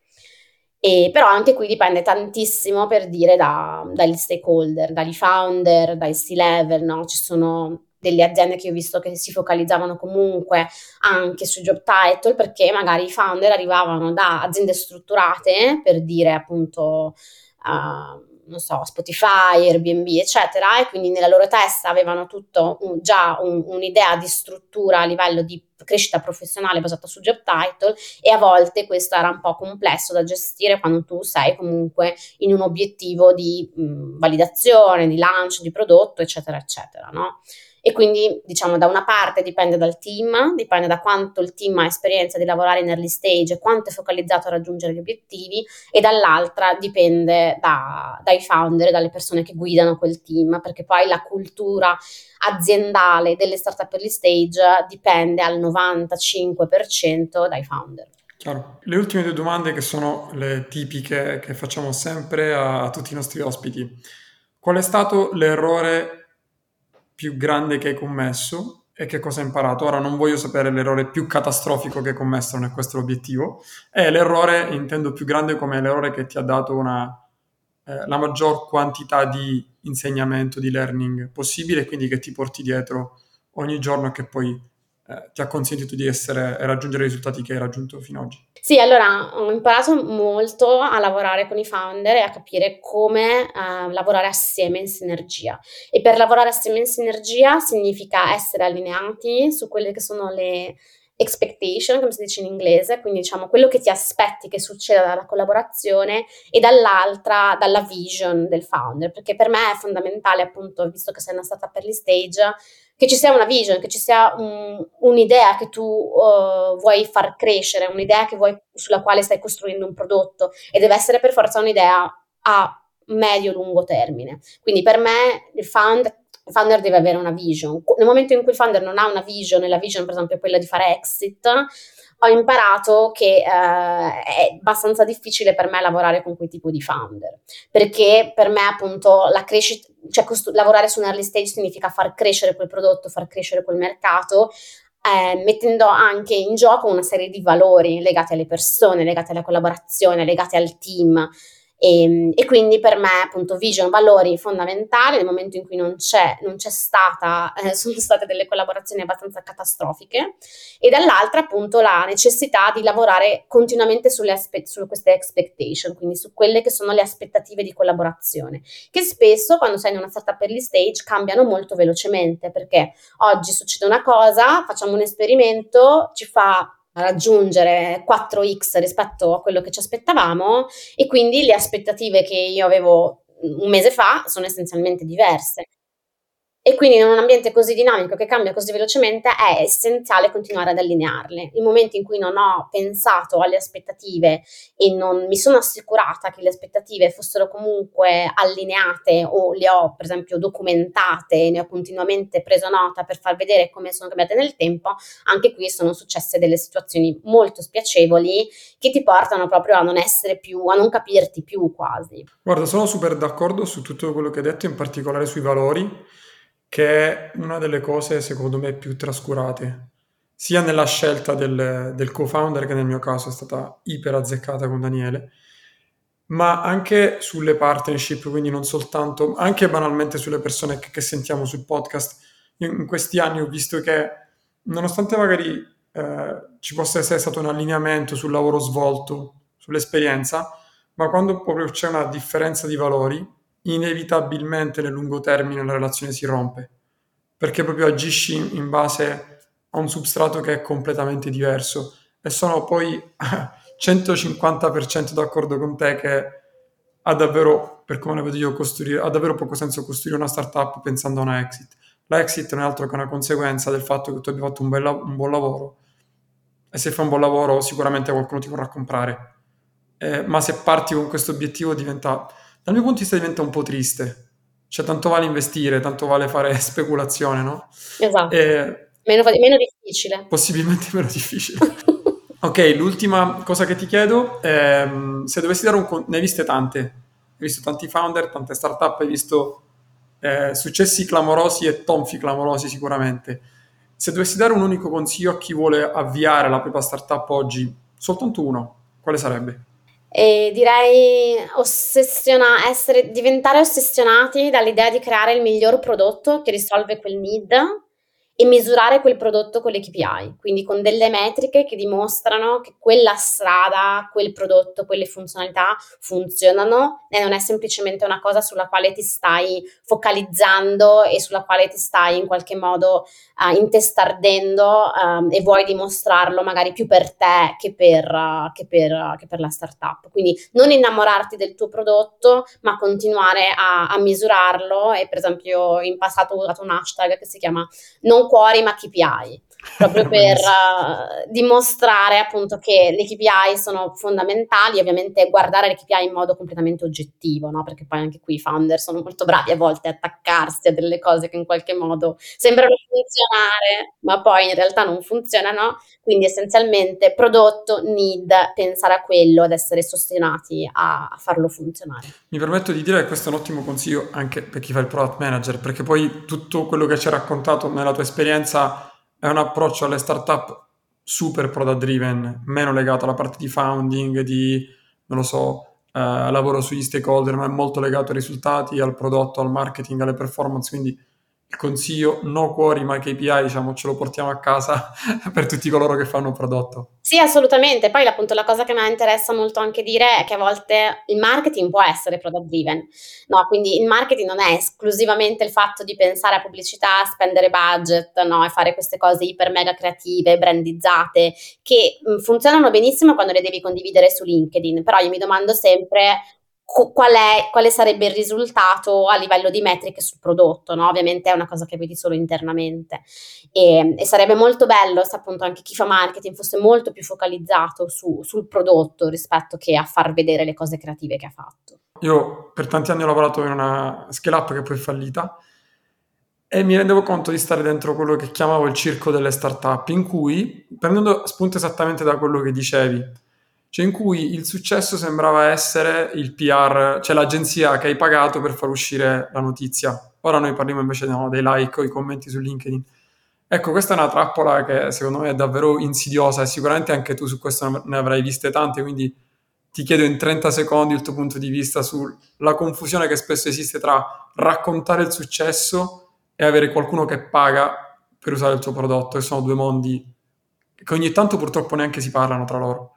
E, però anche qui dipende tantissimo per dire da, dagli stakeholder, dagli founder, dai C-level, no? Ci sono delle aziende che ho visto che si focalizzavano comunque anche sui job title perché magari i founder arrivavano da aziende strutturate, per dire appunto... Uh, non so, Spotify, Airbnb, eccetera, e quindi nella loro testa avevano tutto un, già un, un'idea di struttura a livello di crescita professionale basata su job title e a volte questo era un po' complesso da gestire quando tu sei comunque in un obiettivo di mh, validazione, di lancio di prodotto, eccetera, eccetera, no? E quindi, diciamo, da una parte dipende dal team, dipende da quanto il team ha esperienza di lavorare in early stage, quanto è focalizzato a raggiungere gli obiettivi, e dall'altra dipende da, dai founder, dalle persone che guidano quel team, perché poi la cultura aziendale delle startup early stage dipende al 95% dai founder. Chiaro. Le ultime due domande che sono le tipiche che facciamo sempre a, a tutti i nostri ospiti. Qual è stato l'errore più grande che hai commesso e che cosa hai imparato. Ora non voglio sapere l'errore più catastrofico che hai commesso, non è questo l'obiettivo. È l'errore, intendo più grande come l'errore che ti ha dato una, eh, la maggior quantità di insegnamento, di learning possibile quindi che ti porti dietro ogni giorno che poi eh, ti ha consentito di essere raggiungere i risultati che hai raggiunto fino ad oggi? Sì, allora ho imparato molto a lavorare con i founder e a capire come uh, lavorare assieme in sinergia. E per lavorare assieme in sinergia significa essere allineati su quelle che sono le expectation, come si dice in inglese, quindi diciamo quello che ti aspetti che succeda dalla collaborazione e dall'altra dalla vision del founder, perché per me è fondamentale appunto, visto che sei stata per gli stage, che ci sia una vision, che ci sia un, un'idea che tu uh, vuoi far crescere, un'idea vuoi, sulla quale stai costruendo un prodotto e deve essere per forza un'idea a medio-lungo termine. Quindi per me il founder il founder deve avere una vision. Nel momento in cui il founder non ha una vision, e la vision per esempio è quella di fare exit, ho imparato che eh, è abbastanza difficile per me lavorare con quel tipo di founder, perché per me appunto la crescita, cioè costru- lavorare su un early stage significa far crescere quel prodotto, far crescere quel mercato, eh, mettendo anche in gioco una serie di valori legati alle persone, legati alla collaborazione, legati al team. E, ehm, e, quindi per me appunto vision, valori fondamentali nel momento in cui non c'è, non c'è stata, eh, [LAUGHS] sono state delle collaborazioni abbastanza catastrofiche e dall'altra appunto la necessità di lavorare continuamente sulle aspe- su queste expectation, quindi su quelle che sono le aspettative di collaborazione, che spesso quando sei in una startup early stage cambiano molto velocemente perché oggi succede una cosa, facciamo un esperimento, ci fa raggiungere 4x rispetto a quello che ci aspettavamo e quindi le aspettative che io avevo un mese fa sono essenzialmente diverse. E quindi in un ambiente così dinamico che cambia così velocemente è essenziale continuare ad allinearle. Il momento in cui non ho pensato alle aspettative e non mi sono assicurata che le aspettative fossero comunque allineate o le ho per esempio documentate, ne ho continuamente preso nota per far vedere come sono cambiate nel tempo, anche qui sono successe delle situazioni molto spiacevoli che ti portano proprio a non essere più, a non capirti più quasi. Guarda, sono super d'accordo su tutto quello che hai detto, in particolare sui valori che è una delle cose secondo me più trascurate, sia nella scelta del, del co-founder che nel mio caso è stata iper azzeccata con Daniele, ma anche sulle partnership, quindi non soltanto, anche banalmente sulle persone che, che sentiamo sul podcast. In questi anni ho visto che nonostante magari eh, ci possa essere stato un allineamento sul lavoro svolto, sull'esperienza, ma quando proprio c'è una differenza di valori, inevitabilmente nel lungo termine la relazione si rompe, perché proprio agisci in base a un substrato che è completamente diverso e sono poi [LAUGHS] 150% d'accordo con te che ha davvero, per come la vedo io, costruire, ha davvero poco senso costruire una startup pensando a una exit. La exit non è altro che una conseguenza del fatto che tu abbia fatto un, bel, un buon lavoro e se fai un buon lavoro sicuramente qualcuno ti vorrà comprare. Eh, ma se parti con questo obiettivo diventa, dal mio punto di vista diventa un po' triste. Cioè tanto vale investire, tanto vale fare [LAUGHS] speculazione, no? Esatto. Eh, meno, meno difficile. Possibilmente meno difficile. [LAUGHS] ok, l'ultima cosa che ti chiedo è se dovessi dare un... ne hai viste tante, hai visto tanti founder, tante startup, hai visto eh, successi clamorosi e tonfi clamorosi sicuramente. Se dovessi dare un unico consiglio a chi vuole avviare la propria startup oggi, soltanto uno, quale sarebbe? E direi ossessiona- essere, diventare ossessionati dall'idea di creare il miglior prodotto che risolve quel need e misurare quel prodotto con le KPI, quindi con delle metriche che dimostrano che quella strada, quel prodotto, quelle funzionalità funzionano e non è semplicemente una cosa sulla quale ti stai focalizzando e sulla quale ti stai in qualche modo uh, intestardendo um, e vuoi dimostrarlo magari più per te che per, uh, che, per, uh, che per, la startup. Quindi non innamorarti del tuo prodotto, ma continuare a, a misurarlo e per esempio in passato ho usato un hashtag che si chiama non cuori ma KPI, proprio [LAUGHS] per uh, dimostrare appunto che le KPI sono fondamentali, ovviamente guardare le KPI in modo completamente oggettivo, no? perché poi anche qui i founder sono molto bravi a volte a attaccarsi a delle cose che in qualche modo sembrano funzionare, ma poi in realtà non funzionano, quindi essenzialmente prodotto, need, pensare a quello, ad essere sostenati a, a farlo funzionare. Mi permetto di dire che questo è un ottimo consiglio anche per chi fa il product manager, perché poi tutto quello che ci hai raccontato nella tua esperienza è un approccio alle startup super product driven, meno legato alla parte di founding, di, non lo so, eh, lavoro sugli stakeholder, ma è molto legato ai risultati, al prodotto, al marketing, alle performance, quindi consiglio no cuori ma KPI, diciamo, ce lo portiamo a casa [LAUGHS] per tutti coloro che fanno un prodotto. Sì, assolutamente. Poi appunto la cosa che mi interessa molto anche dire è che a volte il marketing può essere product driven, no? Quindi il marketing non è esclusivamente il fatto di pensare a pubblicità, spendere budget, no? E fare queste cose iper mega creative, brandizzate, che funzionano benissimo quando le devi condividere su LinkedIn, però io mi domando sempre qual è, quale sarebbe il risultato a livello di metriche sul prodotto, no? Ovviamente è una cosa che vedi solo internamente e, e, sarebbe molto bello se appunto anche chi fa marketing fosse molto più focalizzato su, sul prodotto rispetto che a far vedere le cose creative che ha fatto. Io per tanti anni ho lavorato in una scale up che poi è fallita e mi rendevo conto di stare dentro quello che chiamavo il circo delle startup in cui, prendendo spunto esattamente da quello che dicevi, cioè in cui il successo sembrava essere il PR, cioè l'agenzia che hai pagato per far uscire la notizia. Ora noi parliamo invece no, dei like o i commenti su LinkedIn. Ecco, questa è una trappola che secondo me è davvero insidiosa e sicuramente anche tu su questo ne avrai viste tante, quindi ti chiedo in 30 secondi il tuo punto di vista sulla confusione che spesso esiste tra raccontare il successo e avere qualcuno che paga per usare il tuo prodotto, che sono due mondi che ogni tanto purtroppo neanche si parlano tra loro.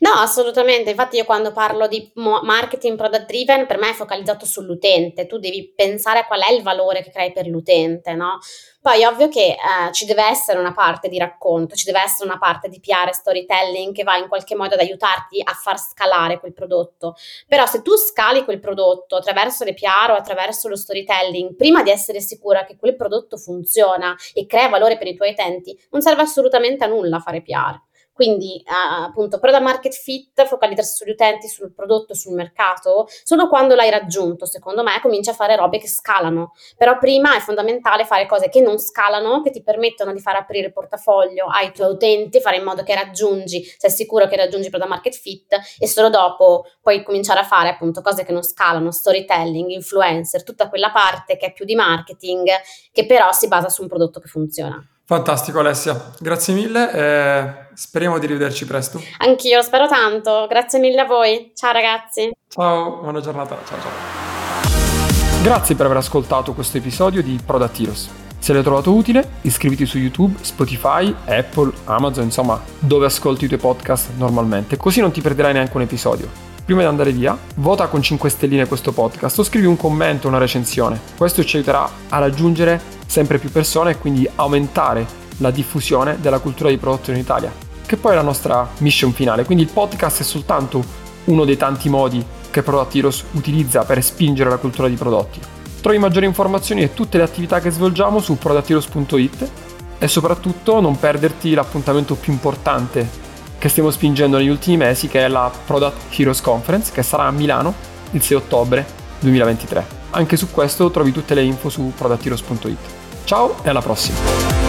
No, assolutamente. Infatti io quando parlo di marketing product driven, per me è focalizzato sull'utente. Tu devi pensare a qual è il valore che crei per l'utente, no? Poi è ovvio che eh, ci deve essere una parte di racconto, ci deve essere una parte di PR e storytelling che va in qualche modo ad aiutarti a far scalare quel prodotto. Però se tu scali quel prodotto attraverso le PR o attraverso lo storytelling, prima di essere sicura che quel prodotto funziona e crea valore per i tuoi utenti, non serve assolutamente a nulla fare PR. Quindi uh, appunto product market fit, focalizzarsi sugli utenti, sul prodotto, sul mercato, solo quando l'hai raggiunto, secondo me, cominci a fare robe che scalano. Però prima è fondamentale fare cose che non scalano, che ti permettono di far aprire il portafoglio ai tuoi utenti, fare in modo che raggiungi, sei sicuro che raggiungi product market fit e solo dopo puoi cominciare a fare appunto cose che non scalano, storytelling, influencer, tutta quella parte che è più di marketing, che però si basa su un prodotto che funziona. Fantastico Alessia, grazie mille e speriamo di rivederci presto. Anch'io, spero tanto, grazie mille a voi, ciao ragazzi. Ciao, buona giornata, ciao ciao. Grazie per aver ascoltato questo episodio di Product Heroes. Se l'hai trovato utile, iscriviti su YouTube, Spotify, Apple, Amazon, insomma, dove ascolti i tuoi podcast normalmente, così non ti perderai neanche un episodio prima di andare via, vota con 5 stelline questo podcast o scrivi un commento, una recensione. Questo ci aiuterà a raggiungere sempre più persone e quindi aumentare la diffusione della cultura di prodotto in Italia, che poi è la nostra mission finale. Quindi il podcast è soltanto uno dei tanti modi che Product Heroes utilizza per spingere la cultura di prodotti. Trovi maggiori informazioni e tutte le attività che svolgiamo su productheroes.it e soprattutto non perderti l'appuntamento più importante che stiamo spingendo negli ultimi mesi che è la Product Heroes Conference che sarà a Milano il 6 ottobre 2023. Anche su questo trovi tutte le info su productheroes.it. Ciao e alla prossima!